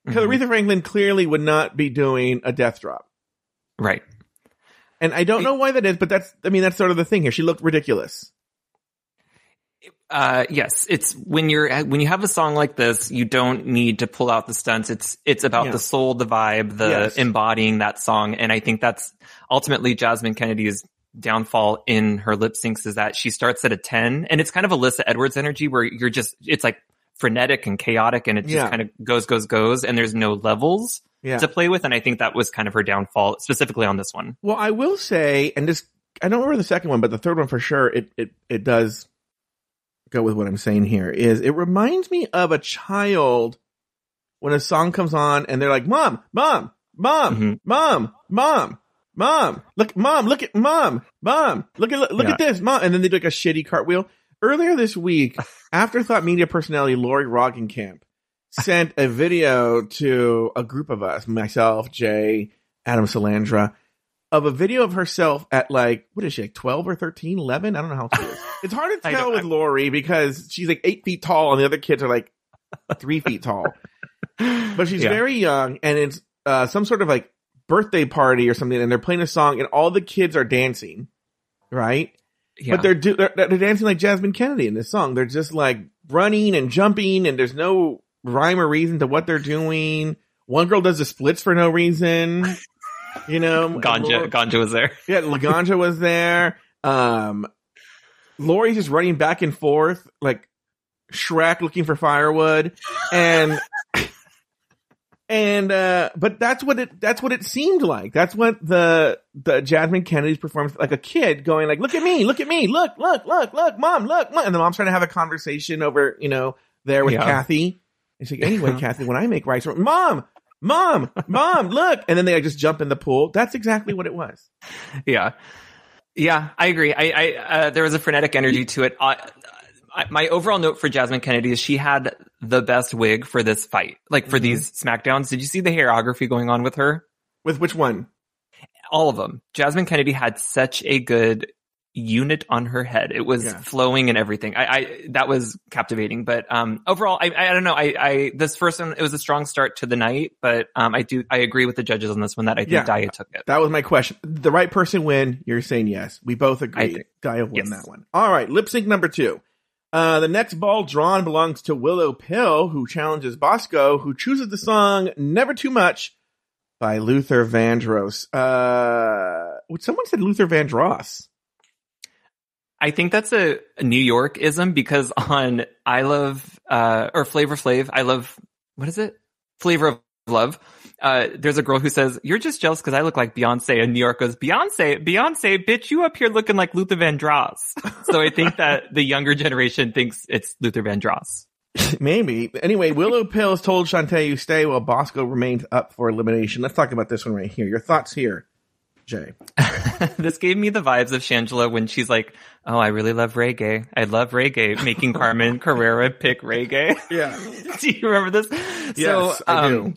Because Mhm. Aretha Franklin clearly would not be doing a death drop. Right. And I don't know why that is, but that's, I mean, that's sort of the thing here. She looked ridiculous. Uh, yes, it's when you're when you have a song like this, you don't need to pull out the stunts. It's it's about Yeah. the soul, the vibe, the Yes. embodying that song, and I think that's ultimately Jasmine Kennedie's downfall in her lip syncs is that she starts at a ten, and it's kind of Alyssa Edwards energy where you're just it's like frenetic and chaotic, and it just Yeah. kind of goes goes goes, and there's no levels Yeah. to play with, and I think that was kind of her downfall specifically on this one. Well, I will say, and this, I don't remember the second one, but the third one for sure, it, it, it does go with what I'm saying here is it reminds me of a child when a song comes on and they're like, mom, mom, mom, Mhm. mom, mom, mom, look, mom, look at mom, mom, look at, look Yeah. at this, mom. And then they do like a shitty cartwheel. Earlier this week, Afterthought media personality Lori Roggenkamp sent a video to a group of us, myself, Jay, Adam Salandra, of a video of herself at like, what is she, like 12 or 13, 11? I don't know how old she is. It's hard to tell with Lori because she's like eight feet tall and the other kids are like three feet tall. But she's Yeah. very young and it's uh, some sort of like birthday party or something and they're playing a song and all the kids are dancing, right? Yeah. But they're, do- they're they're dancing like Jasmine Kennedie in this song. They're just like running and jumping, and there's no rhyme or reason to what they're doing. One girl does the splits for no reason. You know, Ganja Ganja was there. yeah, Laganja was there. Um, Lori's just running back and forth like Shrek looking for firewood, and and uh, but that's what it that's what it seemed like. That's what the the Jasmine Kennedie's performance like a kid going like, look at me, look at me, look, look, look, look, mom, look, mom. and the mom's trying to have a conversation over you know there with Yeah. Kathy. And she's like, anyway, Kathy, when I make rice, mom, mom, mom, look, and then they just jump in the pool. That's exactly what it was. Yeah. Yeah, I agree. I, I uh, there was a frenetic energy to it. Uh, I, my overall note for Jasmine Kennedie is she had the best wig for this fight. Like for Mhm. these SmackDowns, did you see the hairography going on with her? With which one? All of them. Jasmine Kennedie had such a good unit on her head. It was Yeah. flowing and everything. I, I that was captivating. But um, overall, I, I don't know. I, I this first one it was a strong start to the night, but um, I do I agree with the judges on this one that I think Yeah. Daya took it. That was my question. The right person win. You're saying yes. We both agree. think- Gaia won yes. that one. All right. Lip sync number two. Uh, the next ball drawn belongs to Willow Pill, who challenges Bosco, who chooses the song Never Too Much by Luther Vandross. Uh, someone said Luther Vandross. I think that's a, New York ism because on I love uh or Flavor Flav, I love what is it? Flavor of Love. Uh there's a girl who says, You're just jealous because I look like Beyonce and New York goes, Beyonce, Beyonce, bitch, you up here looking like Luther Vandross. so I think that the younger generation thinks it's Luther Vandross. Maybe. Anyway, Willow Pills told Shantay you stay while Bosco remains up for elimination. Let's talk about this one right here. Your thoughts here, Jay. this gave me the vibes of Shangela when she's like, Oh, I really love reggae. I love reggae, making Carmen Carrera pick reggae. Yeah. do you remember this? Yes, I do.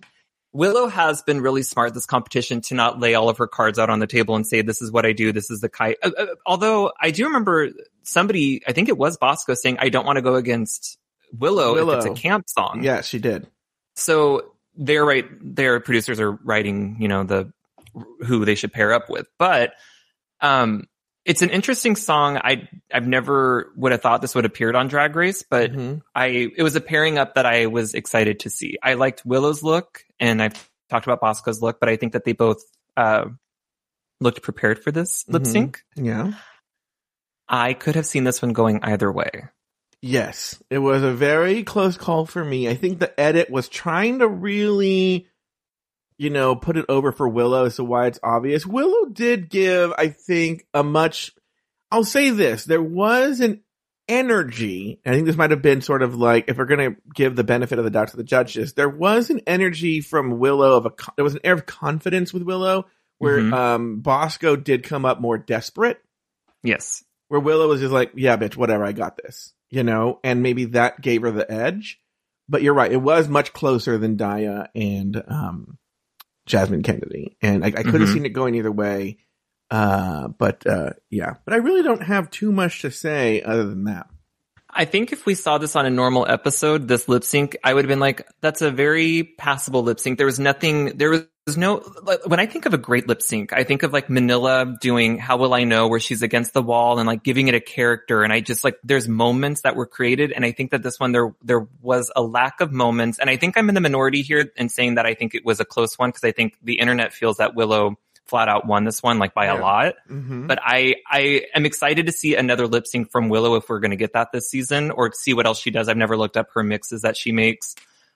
Willow has been really smart this competition to not lay all of her cards out on the table and say, this is what I do. This is the kite. Uh, uh, although I do remember somebody, I think it was Bosco saying, I don't want to go against Willow, Willow. if it's a camp song. Yeah, she did. So they're right. Their producers are writing, you know, the, who they should pair up with, but, um, it's an interesting song. I I've never would have thought this would have appeared on Drag Race, but Mhm. I it was a pairing up that I was excited to see. I liked Willow's look, and I've talked about Bosco's look, but I think that they both uh, looked prepared for this lip Mhm. sync. Yeah. I could have seen this one going either way. Yes, it was a very close call for me. I think the edit was trying to really, you know, put it over for Willow so why it's obvious. Willow did give, I think, a much, I'll say this, there was an energy. I think this might have been sort of like, if we're going to give the benefit of the doubt to the judges, there was an energy from Willow of a, there was an air of confidence with Willow where, Mhm. um, Bosco did come up more desperate Yes. where Willow was just like, yeah, bitch, whatever, I got this, you know, and maybe that gave her the edge. But you're right, it was much closer than Daya and um, Jasmine Kennedie, and I, I could have Mhm. seen it going either way. Uh, but uh, yeah, but I really don't have too much to say other than that. I think if we saw this on a normal episode, this lip sync, I would have been like, that's a very passable lip sync. There was nothing, there was no, when I think of a great lip sync, I think of like Manila doing How Will I Know where she's against the wall and like giving it a character. And I just like, there's moments that were created. And I think that this one, there, there was a lack of moments. And I think I'm in the minority here in saying that I think it was a close one because I think the internet feels that Willow flat out won this one like by Yeah. a lot. Mm-hmm. But I, I am excited to see another lip sync from Willow if we're going to get that this season or see what else she does. I've never looked up her mixes that she makes.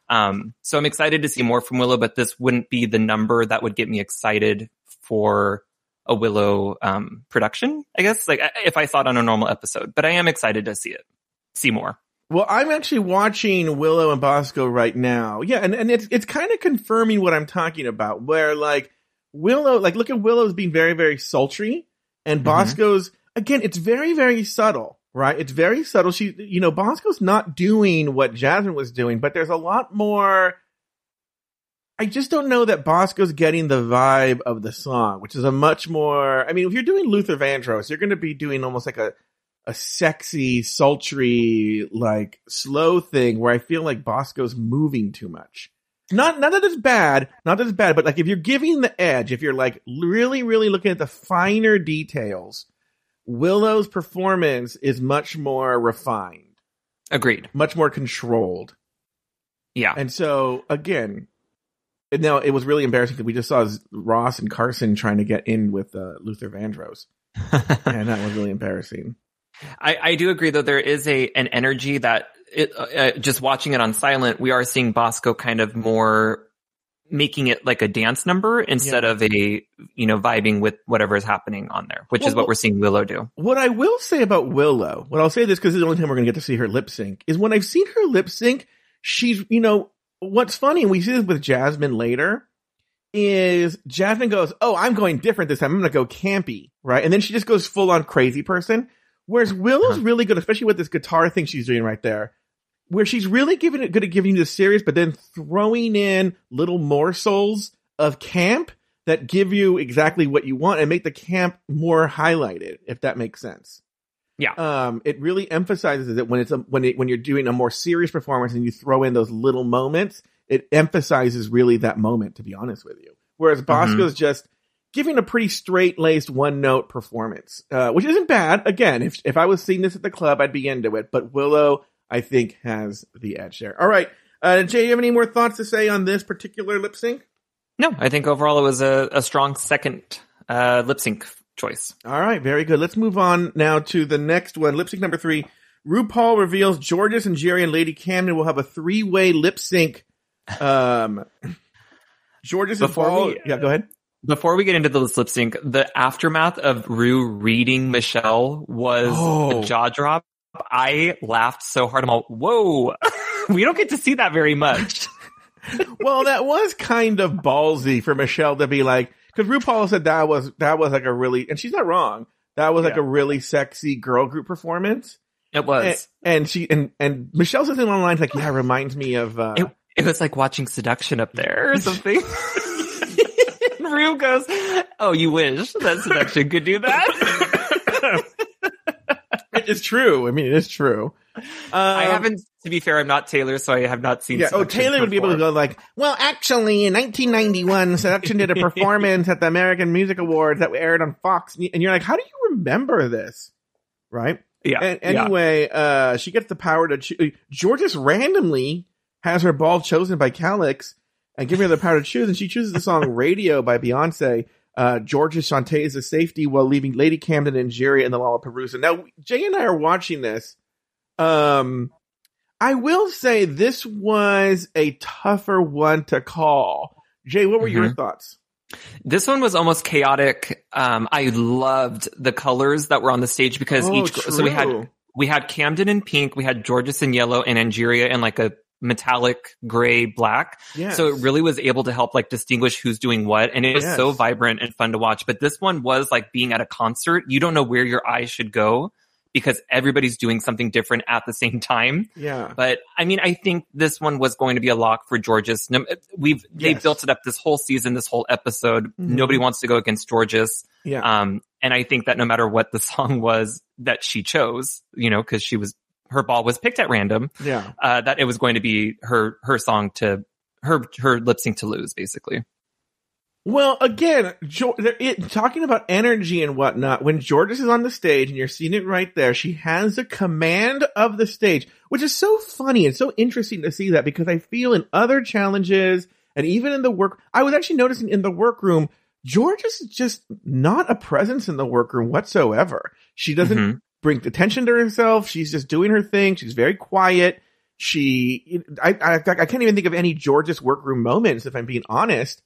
Um, so I'm excited to see more from Willow, but this wouldn't be the number that would get me excited for a Willow, um, production, I guess, like if I saw it on a normal episode, but I am excited to see it, see more. Well, I'm actually watching Willow and Bosco right now. Yeah, and, and it's it's kind of confirming what I'm talking about, where like Willow, like look at Willow's being very, very sultry, and Mhm. Bosco's again, it's very, very subtle, right? It's very subtle. She you know, Bosco's not doing what Jasmine was doing, but there's a lot more I just don't know that Bosco's getting the vibe of the song, which is a much more I mean, if you're doing Luther Vandross, you're gonna be doing almost like a a sexy, sultry, like slow thing where I feel like Bosco's moving too much. Not, not that it's bad, not that it's bad, but like if you're giving the edge, if you're like really, really looking at the finer details, Willow's performance is much more refined, Agreed. much more controlled. Yeah. And so again, now it was really embarrassing because we just saw Ross and Carson trying to get in with uh, Luther Vandross, and that was really embarrassing. I, I do agree though there is a an energy that it, uh, uh, just watching it on silent we are seeing Bosco kind of more making it like a dance number instead Yeah. of a you know vibing with whatever is happening on there which is what we're seeing Willow do. What I will say about Willow, what I'll say this because it's the only time we're going to get to see her lip sync, is when I've seen her lip sync, she's, you know, what's funny, and we see this with Jasmine later, is Jasmine goes, Oh, I'm going different this time. I'm going to go campy, right? And then she just goes full on crazy person. Whereas Willow's really good, especially with this guitar thing she's doing right there, where she's really giving it, good at giving you the serious, but then throwing in little morsels of camp that give you exactly what you want and make the camp more highlighted, if that makes sense. Yeah. Um, it really emphasizes it when it's a, when it, when you're doing a more serious performance and you throw in those little moments, it emphasizes really that moment, to be honest with you. Whereas Bosco's just giving a pretty straight laced one note performance, uh, which isn't bad. Again, if, if I was seeing this at the club, I'd be into it, but Willow, I think has the edge there. All right. Uh, Jay, you have any more thoughts to say on this particular lip sync? No, I think overall it was a, a strong second uh, lip sync choice. All right, very good. Let's move on now to the next one. Lip sync number three. RuPaul reveals Jorgeous and Jerry and Lady Camden will have a three way lip sync. Um, Jorgeous and Before Paul. we- yeah, go ahead. Before we get into the lip sync, the aftermath of Rue reading Michelle was Oh. a jaw drop. I laughed so hard. I'm all, whoa, we don't get to see that very much. well, that was kind of ballsy for Michelle to be like, because RuPaul said that was that was like a really, and she's not wrong. That was like Yeah. a really sexy girl group performance. It was. And, and she and and Michelle says it online like, yeah, it reminds me of. Uh, it, It was like watching seduction up there or something. Rue goes, "Oh, you wish that seduction could do that." it's true. I mean, it is true. I Um, haven't. To be fair, I'm not Taylor, so I have not seen. Yeah. Oh, Seduction Taylor would be able to go like, well, actually, in 1991, Seduction did a performance at the American Music Awards that aired on Fox, and you're like, how do you remember this? Right. Yeah. And yeah. anyway, uh, she gets the power to choose. Jorgeous randomly has her ball chosen by Calix and Give Me the power to choose, and she chooses the song "Radio" by Beyonce. Uh, Jorgeous is a safety while leaving Lady Camden and Jerry in the LaLaPaRUza. Now, Jay and I are watching this. Um, I will say this was a tougher one to call. Jay, what were your Mhm. thoughts? This one was almost chaotic. Um, I loved the colors that were on the stage because Oh, each, so we had, we had Camden in pink, we had Jorgeous in yellow and Angeria in like a metallic gray black. Yes. So it really was able to help like distinguish who's doing what. And it was so vibrant and fun to watch. But this one was like being at a concert. You don't know where your eyes should go because everybody's doing something different at the same time. yeah. But I mean, I think this one was going to be a lock for Jorgeous. No- We've they Yes. built it up this whole season, this whole episode. Mhm. Nobody wants to go against Jorgeous. Yeah. Um, and I think that no matter what the song was that she chose, you know, because she was her ball was picked at random, yeah. uh, that it was going to be her her song to her her lip sync to lose, basically. Well, again, jo- it, talking about energy and whatnot, when Jorgeous is on the stage and you're seeing it right there, she has a command of the stage, which is so funny and so interesting to see that because I feel in other challenges and even in the work, I was actually noticing in the workroom, Jorgeous is just not a presence in the workroom whatsoever. She doesn't Mhm. Bring attention to herself. She's just doing her thing. She's very quiet. She, I, I, I can't even think of any Jorgeous workroom moments if I'm being honest.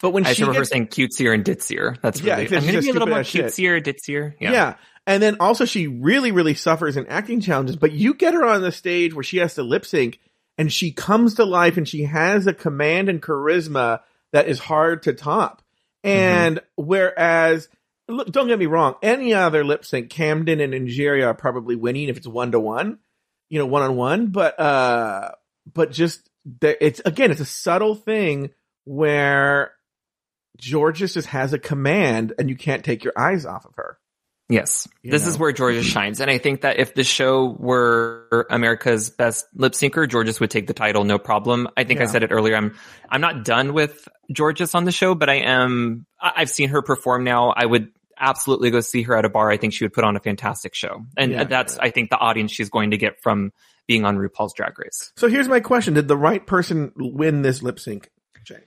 But when I she remember her gets, saying cutesier and ditzier. That's Yeah, really, because I'm going to be a little more cutesier, ditzier. yeah. And then also she really, really suffers in acting challenges, but you get her on the stage where she has to lip sync and she comes to life and she has a command and charisma that is hard to top. Mm-hmm. And whereas, look, don't get me wrong, any other lip sync, Camden and Angeria are probably winning if it's one to one, you know, one on one, but, uh, but just, it's, again, it's a subtle thing where Jorgeous just has a command and you can't take your eyes off of her. Yes. You this know? is where Jorgeous shines. And I think that if the show were America's best lip syncer, Jorgeous would take the title, no problem. I think I said it earlier. I'm, I'm not done with Jorgeous on the show, but I am. I've seen her perform now. I would absolutely go see her at a bar. I think she would put on a fantastic show. And Yeah. that's, I think the audience she's going to get from being on RuPaul's Drag Race. So here's my question: Did the right person win this lip sync? Jay?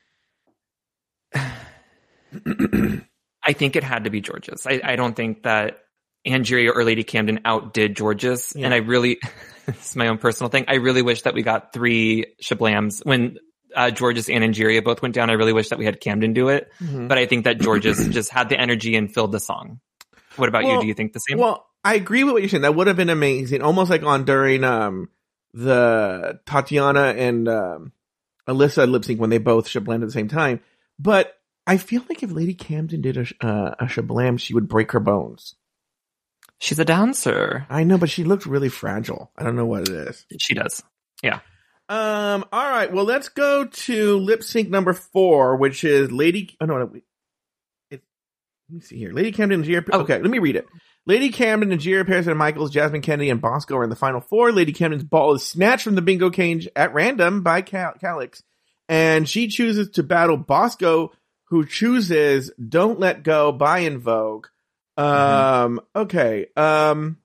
I think it had to be Jorgeous. I, I don't think that Angeria or Lady Camden outdid Jorgeous. Yeah. And I really, it's my own personal thing. I really wish that we got three Shablams when uh, Jorgeous and Angeria both went down. I really wish that we had Camden do it. Mm-hmm. But I think that Jorgeous just had the energy and filled the song. What about Well- you? Do you think the same? Well, I agree with what you're saying. That would have been amazing, almost like on during um the Tatiana and um, Alyssa lip sync when they both shablam at the same time. But I feel like if Lady Camden did a uh, a shablam, she would break her bones. She's a dancer. I know, but she looked really fragile. I don't know what it is. She does. Um. All right. Well, let's go to lip sync number four, which is Lady. Oh no, no wait. It, let me see here. Lady Camden and Gia. Oh. Okay, let me read it. Lady Camden and Gia Paris VanMichaels, Jasmine Kennedie, and Bosco are in the final four. Lady Camden's ball is snatched from the bingo cage at random by Cal- Calix, and she chooses to battle Bosco, who chooses "Don't Let Go" by En Vogue. Um. Okay. Um.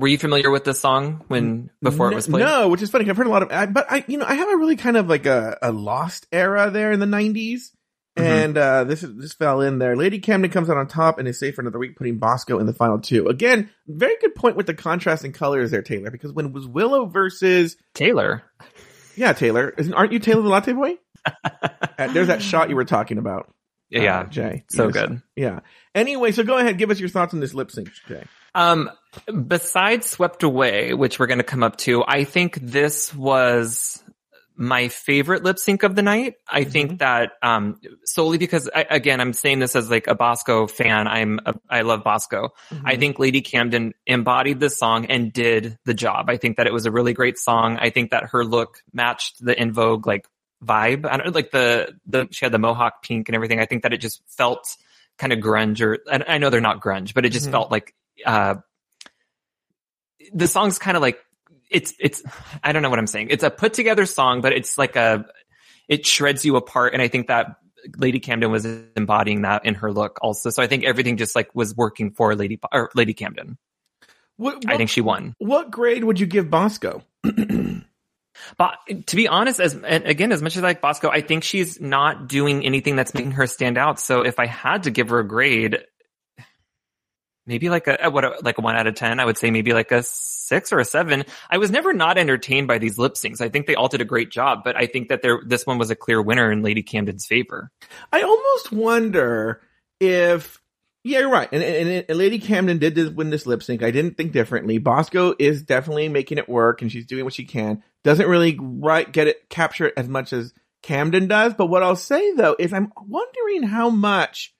Were you familiar with this song when before it was played? No, which is funny. I've heard a lot of, I, but I, you know, I have a really kind of like a, a lost era there in the 90s. Mhm. And, uh, this, this fell in there. Lady Camden comes out on top and is safe for another week, putting Bosco in the final two. Again, very good point with the contrasting colors there, Taylor, because when it was Willow versus, Taylor. yeah, Taylor, isn't, aren't you Taylor the Latte Boy? Uh, there's that shot you were talking about. uh, Yeah. Jay. so Yes. good. Yeah. Anyway, so go ahead, give us your thoughts on this lip sync, Jay. Um, besides Swept Away, which we're going to come up to, I think this was my favorite lip sync of the night. I Mm-hmm. think that um, solely because I, again, I'm saying this as like a Bosco fan. I'm a, I love Bosco. Mm-hmm. I think Lady Camden embodied this song and did the job. I think that it was a really great song. I think that her look matched the En Vogue like vibe. I don't like the the she had the mohawk pink and everything. I think that it just felt kind of grunge or and I know they're not grunge, but it just Mhm. felt like uh the song's kind of like it's it's I don't know what I'm saying. It's a put together song, but it's like a it shreds you apart and I think that Lady Camden was embodying that in her look also. So I think everything just like was working for Lady or Lady Camden. What, I think she won. What grade would you give Bosco? But to be honest, as and again, as much as I like Bosco, I think she's not doing anything that's making her stand out. So if I had to give her a grade, maybe like a what like a one out of ten, I would say maybe like a six or a seven. I was never not entertained by these lip syncs. I think they all did a great job, but I think that there this one was a clear winner in Lady Camden's favor. I almost wonder if, yeah, you're right. And, and, and Lady Camden did this, win this lip sync. I didn't think differently. Bosco is definitely making it work and she's doing what she can. Doesn't really right, get it, capture it as much as Camden does. But what I'll say though is I'm wondering how much,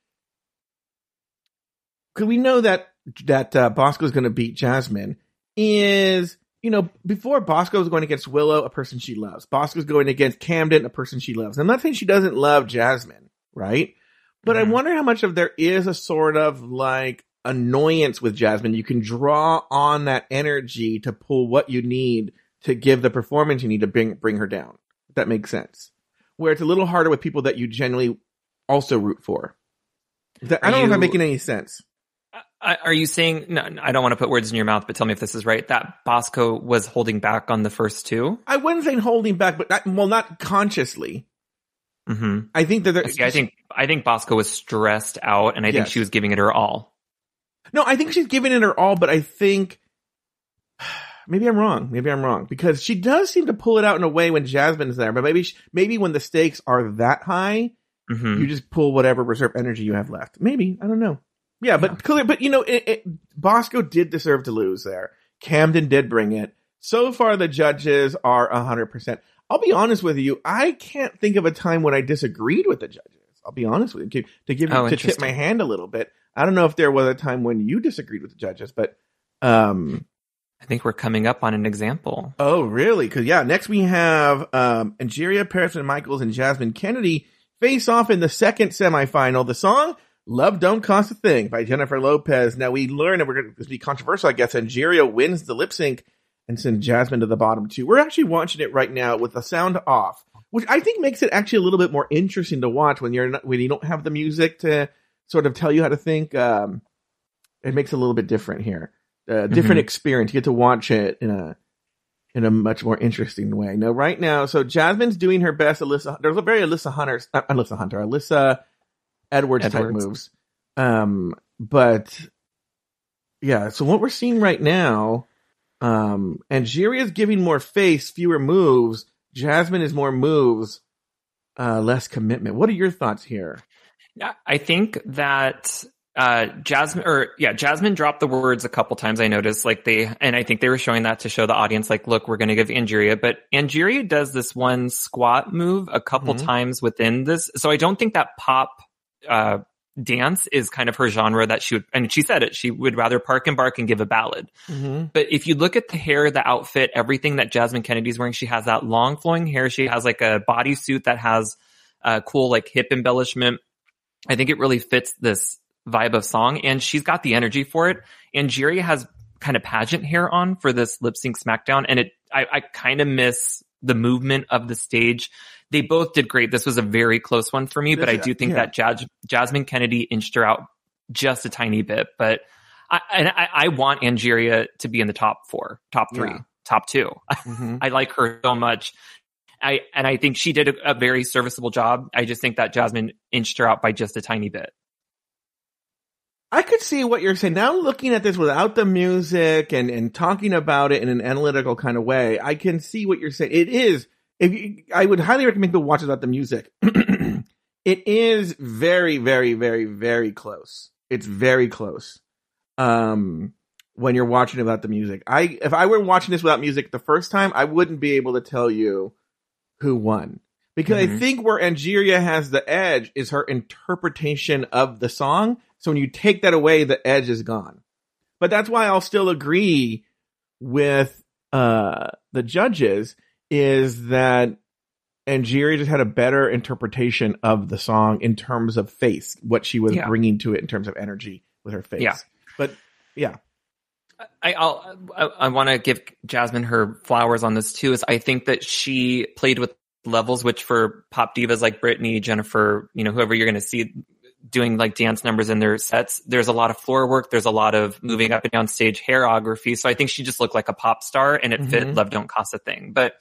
cause we know that, that, uh, Bosco is going to beat Jasmine is, you know, before Bosco is going against Willow, a person she loves. Bosco's going against Camden, a person she loves. I'm not saying she doesn't love Jasmine, right? But I Mhm. wonder how much of there is a sort of like annoyance with Jasmine. You can draw on that energy to pull what you need to give the performance you need to bring bring her down. If that makes sense. Where it's a little harder with people that you generally also root for. That- I don't know if I'm making any sense. Are you saying? No, I don't want to put words in your mouth, but tell me if this is right. That Bosco was holding back on the first two. I wouldn't say holding back, but not, well, not consciously. Mm-hmm. I think that there, See, I think I think Bosco was stressed out, and I think she was giving it her all. No, I think she's giving it her all, but I think maybe I'm wrong. Maybe I'm wrong because she does seem to pull it out in a way when Jasmine's there. But maybe she, maybe when the stakes are that high, hmm you just pull whatever reserve energy you have left. Maybe I don't know. Yeah, but Yeah. clear. But you know, it, it, Bosco did deserve to lose there. Camden did bring it. So far, the judges are hundred percent. I'll be honest with you. I can't think of a time when I disagreed with the judges. I'll be honest with you. To give Oh, to tip my hand a little bit. I don't know if there was a time when you disagreed with the judges, but um, I think we're coming up on an example. Oh, really? Because yeah, next we have um Angeria Paris VanMichaels and Jasmine Kennedie face off in the second semifinal. The song "Love Don't Cost a Thing" by Jennifer Lopez. Now we learn, and we're going to be controversial, I guess. Angeria wins the lip sync and sends Jasmine to the bottom two. We're actually watching it right now with the sound off, which I think makes it actually a little bit more interesting to watch when you're not, when you don't have the music to sort of tell you how to think. Um, it makes it a little bit different here. Uh, different Mhm. experience. You get to watch it in a in a much more interesting way. Now, right now, so Jasmine's doing her best. Alyssa, there's a very Alyssa Hunter, uh, Alyssa Hunter, Alyssa Edwards, type moves. Um, but yeah, so what we're seeing right now, um, is giving more face, fewer moves. Jasmine is more moves, uh, less commitment. What are your thoughts here? Yeah, I think that uh Jasmine or yeah, Jasmine dropped the words a couple times I noticed like they and I think they were showing that to show the audience like look, we're going to give Angeria, but Angeria does this one squat move a couple Mhm. times within this. So I don't think that pop uh dance is kind of her genre that she would and she said it, she would rather park and bark and give a ballad. Mm-hmm. But if you look at the hair, the outfit, everything that Jasmine Kennedie's wearing, she has that long flowing hair. She has like a bodysuit that has a cool like hip embellishment. I think it really fits this vibe of song and she's got the energy for it. Angeria has kind of pageant hair on for this lip sync smackdown and it, I, I kind of miss the movement of the stage. They both did great. This was a very close one for me, but I do think yeah. that Jas- Jasmine Kennedie inched her out just a tiny bit, but I, and I, I want Angeria to be in the top four, top three, Yeah. top two. Mm-hmm. I like her so much. I and I think she did a, a very serviceable job. I just think that Jasmine inched her out by just a tiny bit. I could see what you're saying. Now looking at this without the music and, and talking about it in an analytical kind of way, I can see what you're saying. It is, I would highly recommend people watch without the music. it is very, very, very, very close. It's very close. Um, when you're watching it without the music. I, if I were watching this without music the first time, I wouldn't be able to tell you who won. Because I Mhm. think where Angeria has the edge is her interpretation of the song. So when you take that away, the edge is gone. But that's why I'll still agree with uh the judges is that Angeria just had a better interpretation of the song in terms of face, what she was Yeah. bringing to it in terms of energy with her face. Yeah. But yeah. I, I'll, I, I want to give Jasmine her flowers on this too. Is I think that she played with levels, which for pop divas like Britney, Jennifer, you know, whoever you're going to see doing like dance numbers in their sets, there's a lot of floor work. There's a lot of moving up and down stage hairography. So I think she just looked like a pop star and it fit Mhm. Love Don't Cost a Thing. But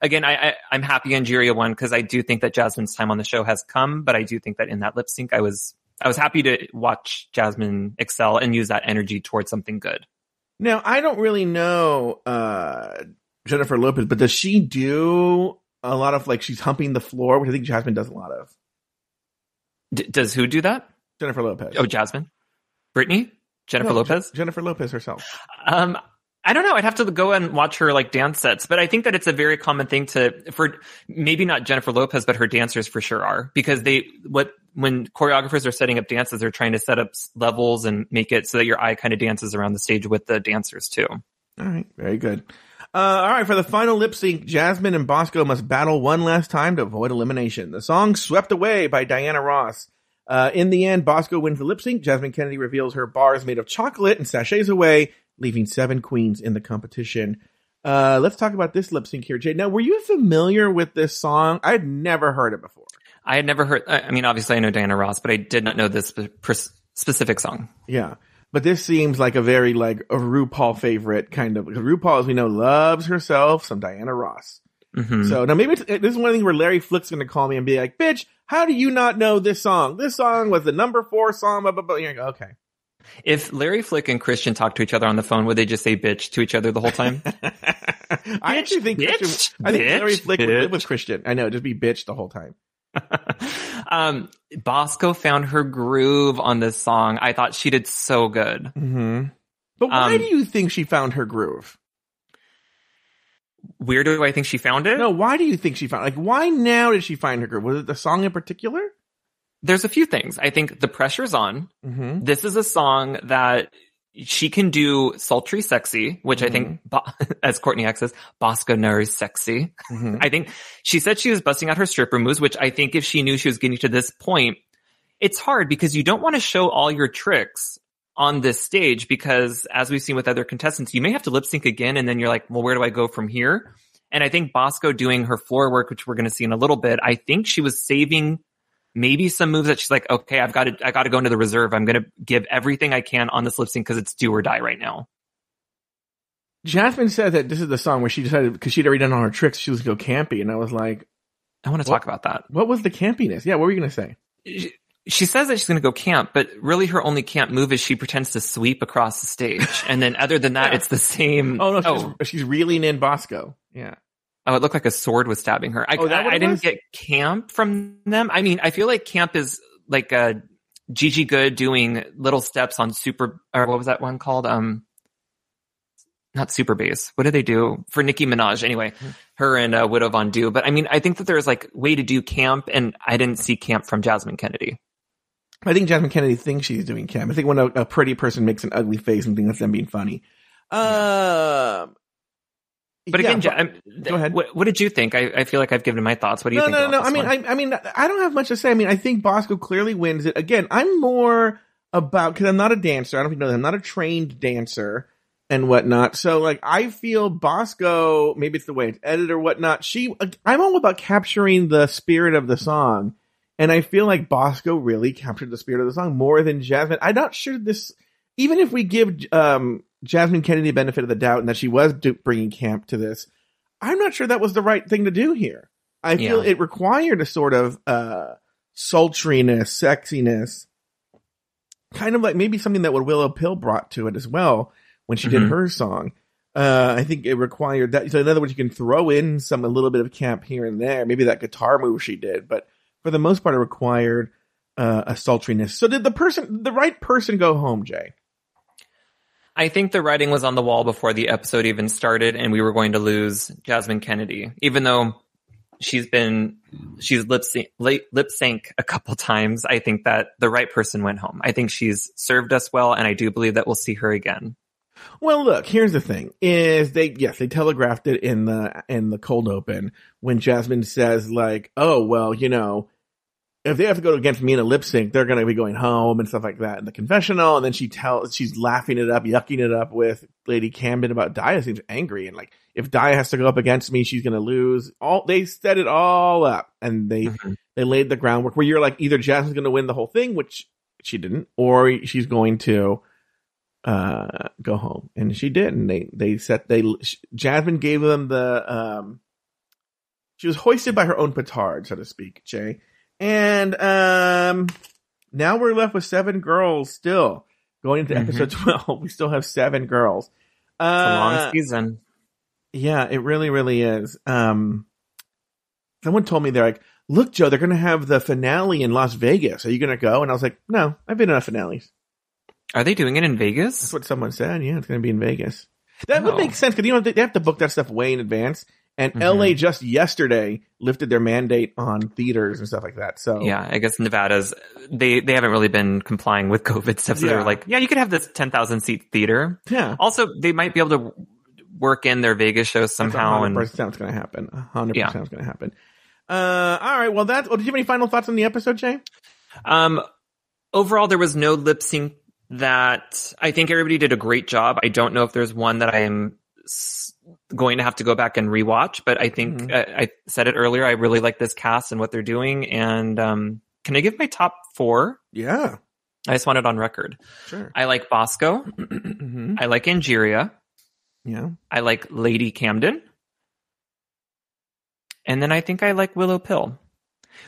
again, I, I I'm happy Angeria won because I do think that Jasmine's time on the show has come. But I do think that in that lip sync, I was I was happy to watch Jasmine excel and use that energy towards something good. Now I don't really know uh Jennifer Lopez, but does she do a lot of like she's humping the floor, which I think Jasmine does a lot of. D- does who do that? Jennifer Lopez. Oh, Jasmine, Britney, Jennifer No, Lopez. Je- Jennifer Lopez herself. Um, I don't know. I'd have to go and watch her like dance sets, but I think that it's a very common thing to for maybe not Jennifer Lopez, but her dancers for sure are because they what when choreographers are setting up dances, they're trying to set up levels and make it so that your eye kind of dances around the stage with the dancers too. All right, very good. Uh, all right, for the final lip sync, Jasmine and Bosco must battle one last time to avoid elimination. The song "Swept Away" by Diana Ross. Uh, in the end, Bosco wins the lip sync. Jasmine Kennedie reveals her bars made of chocolate and sashays away, leaving seven queens in the competition. Uh, let's talk about this lip sync here, Jay. Now, were you familiar with this song? I had never heard it before. I had never heard. I mean, obviously, I know Diana Ross, but I did not know this spe- specific song. Yeah. But this seems like a very like a RuPaul favorite kind of because RuPaul, as we know, loves herself some Diana Ross. Mhm. So now maybe it's, this is one thing where Larry Flick's going to call me and be like, "Bitch, how do you not know this song? This song was the number four song." Blah, blah, blah. You're like, okay. If Larry Flick and Christian talked to each other on the phone, would they just say "bitch" to each other the whole time? I actually think bitch, Christian, I think bitch, Larry Flick would live with Christian. I know, just be bitch the whole time. um, Bosco found her groove on this song. I thought she did so good. Mm-hmm. But why Um, do you think she found her groove? Where do I think she found it? No, why do you think she found? Like, why now did she find her groove? Was it the song in particular? There's a few things. I think the pressure's on. Mm-hmm. This is a song that she can do sultry sexy, which I think, as Courtney Act says, Bosco knows sexy. Mm-hmm. I think she said she was busting out her stripper moves, which I think if she knew she was getting to this point, it's hard because you don't want to show all your tricks on this stage because as we've seen with other contestants, you may have to lip sync again and then you're like, well, where do I go from here? And I think Bosco doing her floor work, which we're going to see in a little bit, I think she was saving maybe some moves that she's like, okay, I've got to, I got to go into the reserve. I'm going to give everything I can on this lip sync because it's do or die right now. Jasmine said that this is the song where she decided because she'd already done all her tricks, she was going to go campy, and I was like, I want to talk about that. "What was the campiness?" Yeah, what were you going to say? She- says that she's going to go camp, but really her only camp move is she pretends to sweep across the stage. And then other than that, Yeah. it's the same. Oh no, oh, she's, she's reeling in Bosco. Yeah, oh, it looked like a sword was stabbing her. I, Oh, that I, I didn't was? get camp from them. I mean, I feel like camp is like a Gigi Goode doing little steps on super, or what was that one called? Um, not super bass. What did they do for Nicki Minaj? Anyway, Hmm. her and uh, Widow Von'Du. But I mean, I think that there's like way to do camp, and I didn't see camp from Jasmine Kennedie. I think Jasmine Kennedie thinks she's doing camp. I think when a, a pretty person makes an ugly face and thinks that's them being funny. Um, But yeah, again, Ja- I'm- go ahead. What, what did you think? I, I feel like I've given my thoughts. What do you no, think? no, about no. this I mean. I, I mean, I don't have much to say. I mean, I think Bosco clearly wins it. Again, I'm more about because I'm not a dancer. I don't know if you know that I'm not a trained dancer and whatnot. So, like, I feel Bosco. Maybe it's the way it's edited or whatnot. She, I'm all about capturing the spirit of the song, and I feel like Bosco really captured the spirit of the song more than Jasmine. I'm not sure this. Even if we give um, Jasmine Kennedie the benefit of the doubt and that she was bringing camp to this, I'm not sure that was the right thing to do here. I feel Yeah. it required a sort of uh sultriness, sexiness, kind of like maybe something that what Willow Pill brought to it as well when she did Mhm. her song. Uh, I think it required that. So in other words, you can throw in some a little bit of camp here and there, maybe that guitar move she did, but for the most part, it required uh, a sultriness. So did the person, the right person, go home, Jay? I think the writing was on the wall before the episode even started, and we were going to lose Jasmine Kennedie. Even though she's been she's lip lip sync a couple times. I think that the right person went home. I think she's served us well, and I do believe that we'll see her again. Well, look, here's the thing: is they yes they telegraphed it in the in the cold open when Jasmine says like, oh well, you know, if they have to go against me in a lip sync, they're going to be going home and stuff like that in the confessional. And then she tells she's laughing it up, yucking it up with Lady Camden about Daya seems angry and like if Daya has to go up against me, she's going to lose. All they set it all up and they Mhm. they laid the groundwork where you're like either Jasmine's going to win the whole thing, which she didn't, or she's going to uh go home. And she did and they they set they jasmine gave them the um she was hoisted by her own petard so to speak jay. And um now we're left with seven girls still going into Mhm. episode 12 we still have seven girls. It's a long uh season. yeah it really really is. Um someone told me they're like look joe they're gonna have the finale in las vegas. Are you gonna go? And i was like no i've been on finales Are they doing it in Vegas? That's what someone said. Yeah, it's going to be in Vegas. That would Oh. make sense because you know they have to book that stuff way in advance. And Mhm. LA just yesterday lifted their mandate on theaters and stuff like that. So Yeah, I guess Nevada's they they haven't really been complying with COVID stuff. So Yeah. they're like, yeah, you could have this ten thousand seat theater. yeah, Also, they might be able to work in their Vegas shows somehow. hundred percent it's going to happen. hundred Yeah. percent it's going to happen. Uh, all right. Well, that's. Well, did you have any final thoughts on the episode, Jay? um, overall, there was no lip sync that I think everybody did a great job. I don't know if there's one that I am going to have to go back and rewatch, but I think Mhm. I, I said it earlier. I really like this cast and what they're doing. And um, can I give my top four? Yeah, I just want it on record. sure. I like Bosco. Mhm. I like Angeria. Yeah. I like Lady Camden. And then I think I like Willow Pill.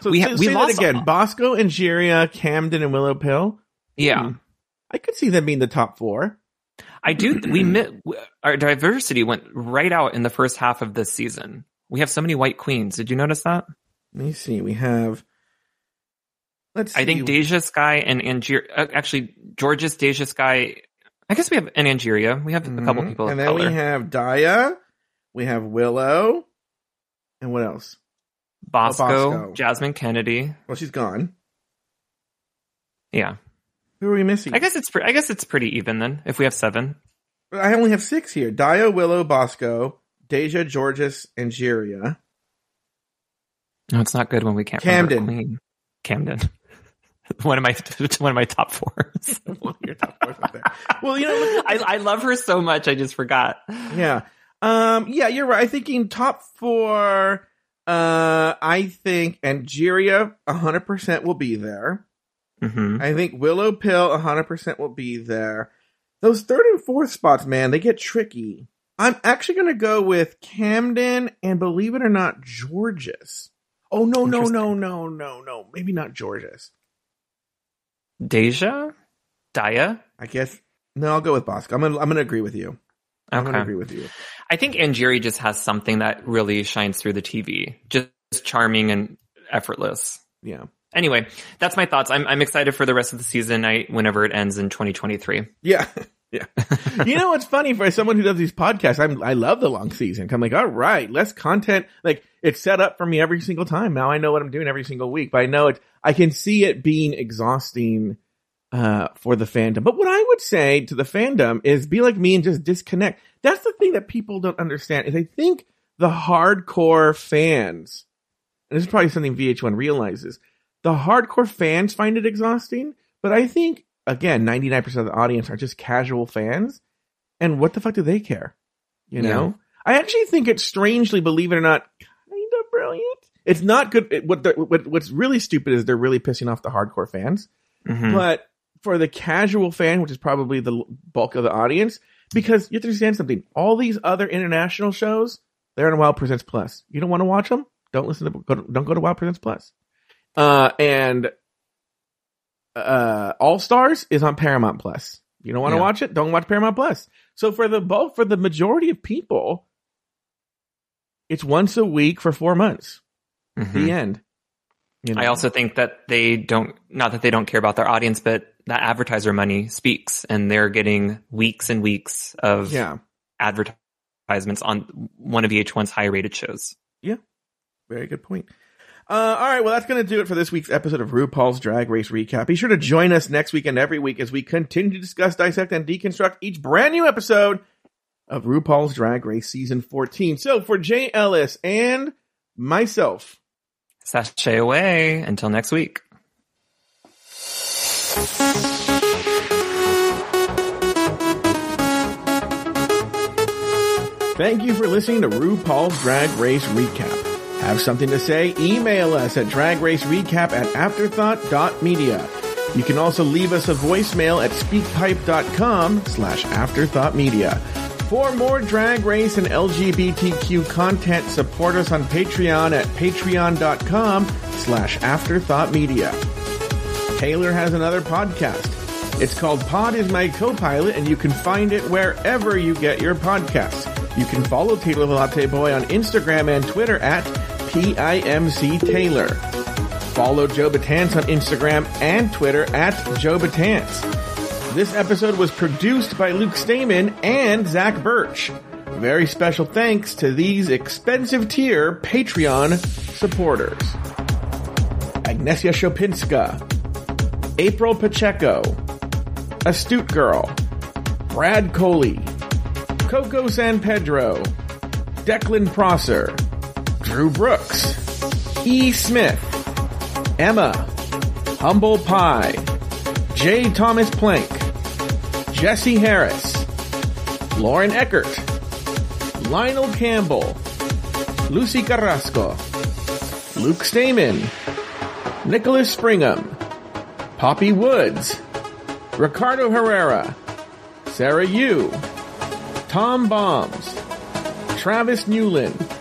So We ha- say, we say lost that again. Bosco, Angeria, Camden, and Willow Pill. Yeah. Hmm. I could see them being the top four. I do. We mi- our diversity went right out in the first half of this season. We have so many white queens. Did you notice that? Let me see. We have. Let's. See. I think DeJa Skye and Angeria. Uh, actually, Jorgeous DeJa Skye. I guess we have an Angeria. We have a couple Mhm. people and then color. we have Daya, we have Willow, and what else? Bosco, Bosco. Jasmine Kennedie. Well, she's gone. Yeah, Who are we missing? I guess it's. Pre- I guess it's pretty even then. If we have seven. I only have six here: Daya, Willow, Bosco, Deja, Jorgeous, and Jiria. No, it's not good when we can't Camden. Camden. one of my one of my top fours. Your top four's. Well, you know, I, I love her so much. I just forgot. yeah, um, yeah, you're right. I think in top four, uh, I think Angeria hundred percent will be there. Hmm I think Willow Pill 100% will be there. Those third and fourth spots, man, they get tricky. I'm actually going to go with Camden and believe it or not, Jorgeous. Oh, no, no, no, no, no, no. Maybe not Jorgeous. Deja, Daya. I guess. No, I'll go with Bosco. I'm going to I'm gonna agree with you. I'm going to agree with you. I think Angeria just has something that really shines through the TV. Just charming and effortless. Yeah. Anyway, that's my thoughts. I'm I'm excited for the rest of the season. I whenever it ends in 2023. Yeah. Yeah. you know what's funny for someone who does these podcasts? I'm I love the long season. I'm like, all right, less content. Like it's set up for me every single time. Now I know what I'm doing every single week, but I know it. I can see it being exhausting uh, for the fandom. But what I would say to the fandom is be like me and just disconnect. That's the thing that people don't understand is I think the hardcore fans, and this is probably something VH1 realizes, the hardcore fans find it exhausting. But I think again, 99% of the audience are just casual fans. And what the fuck do they care? You know? I actually think it's strangely, believe it or not, kind of brilliant. It's not good. it- What, the, what what's really stupid is they're really pissing off the hardcore fans. Mhm. But for the casual fan, which is probably the bulk of the audience, because you have to understand something. All these other international shows, they're on WOW Presents Plus. You don't want to watch them? Don't listen to, go to don't go to WOW Presents Plus. Uh, and, uh, All Stars is on Paramount Plus. You don't want to Yeah. watch it? Don't watch Paramount Plus. So for the both for the majority of people, it's once a week for four months. Mhm. The end. You I also think that they don't, not that they don't care about their audience, but that advertiser money speaks and they're getting weeks and weeks of yeah. advertisements on one of VH1's high rated shows. Yeah. Very good point. Uh, all right, well, that's going to do it for this week's episode of RuPaul's Drag Race Recap. Be sure to join us next week and every week as we continue to discuss, dissect, and deconstruct each brand new episode of RuPaul's Drag Race Season 14. So for Jay Ellis and myself, Sashay away. Until next week. thank you for listening to RuPaul's Drag Race Recap. Have something to say? Email us at dragracerecap at afterthought.media. You can also leave us a voicemail at speakpipe.com slash afterthoughtmedia. For more drag race and LGBTQ content, support us on Patreon at patreon.com slash afterthoughtmedia. Taylor has another podcast. It's called Pod is My Co-Pilot, and you can find it wherever you get your podcasts. You can follow Taylor the Latte Boy on Instagram and Twitter at PIMC Taylor. Follow Joe Betance on Instagram and Twitter at Joe Betance. This episode was produced by Luke Stamen and Zach Birch. Very special thanks to these expensive tier Patreon supporters. Agnesia Shopinska, April Pacheco, Astute Girl, Brad Coley, Coco San Pedro, Declan Prosser, Drew Brooks, E. Smith, Emma, Humble Pie, J. Thomas Plank, Jesse Harris, Lauren Eckert, Lionel Campbell, Lucy Carrasco, Luke Stamen, Nicholas Springham, Poppy Woods, Ricardo Herrera, Sarah Yu, Tom Bombs, Travis Newland,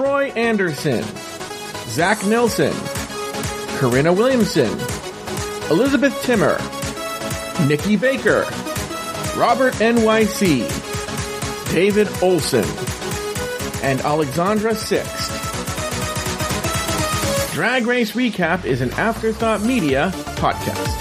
Troy Anderson, Zach Nelson, Corinna Williamson, Elizabeth Timmer, Nikki Baker, Robert NYC, David Olson, and Alexandra Sixt. Drag Race Recap is an Afterthought Media podcast.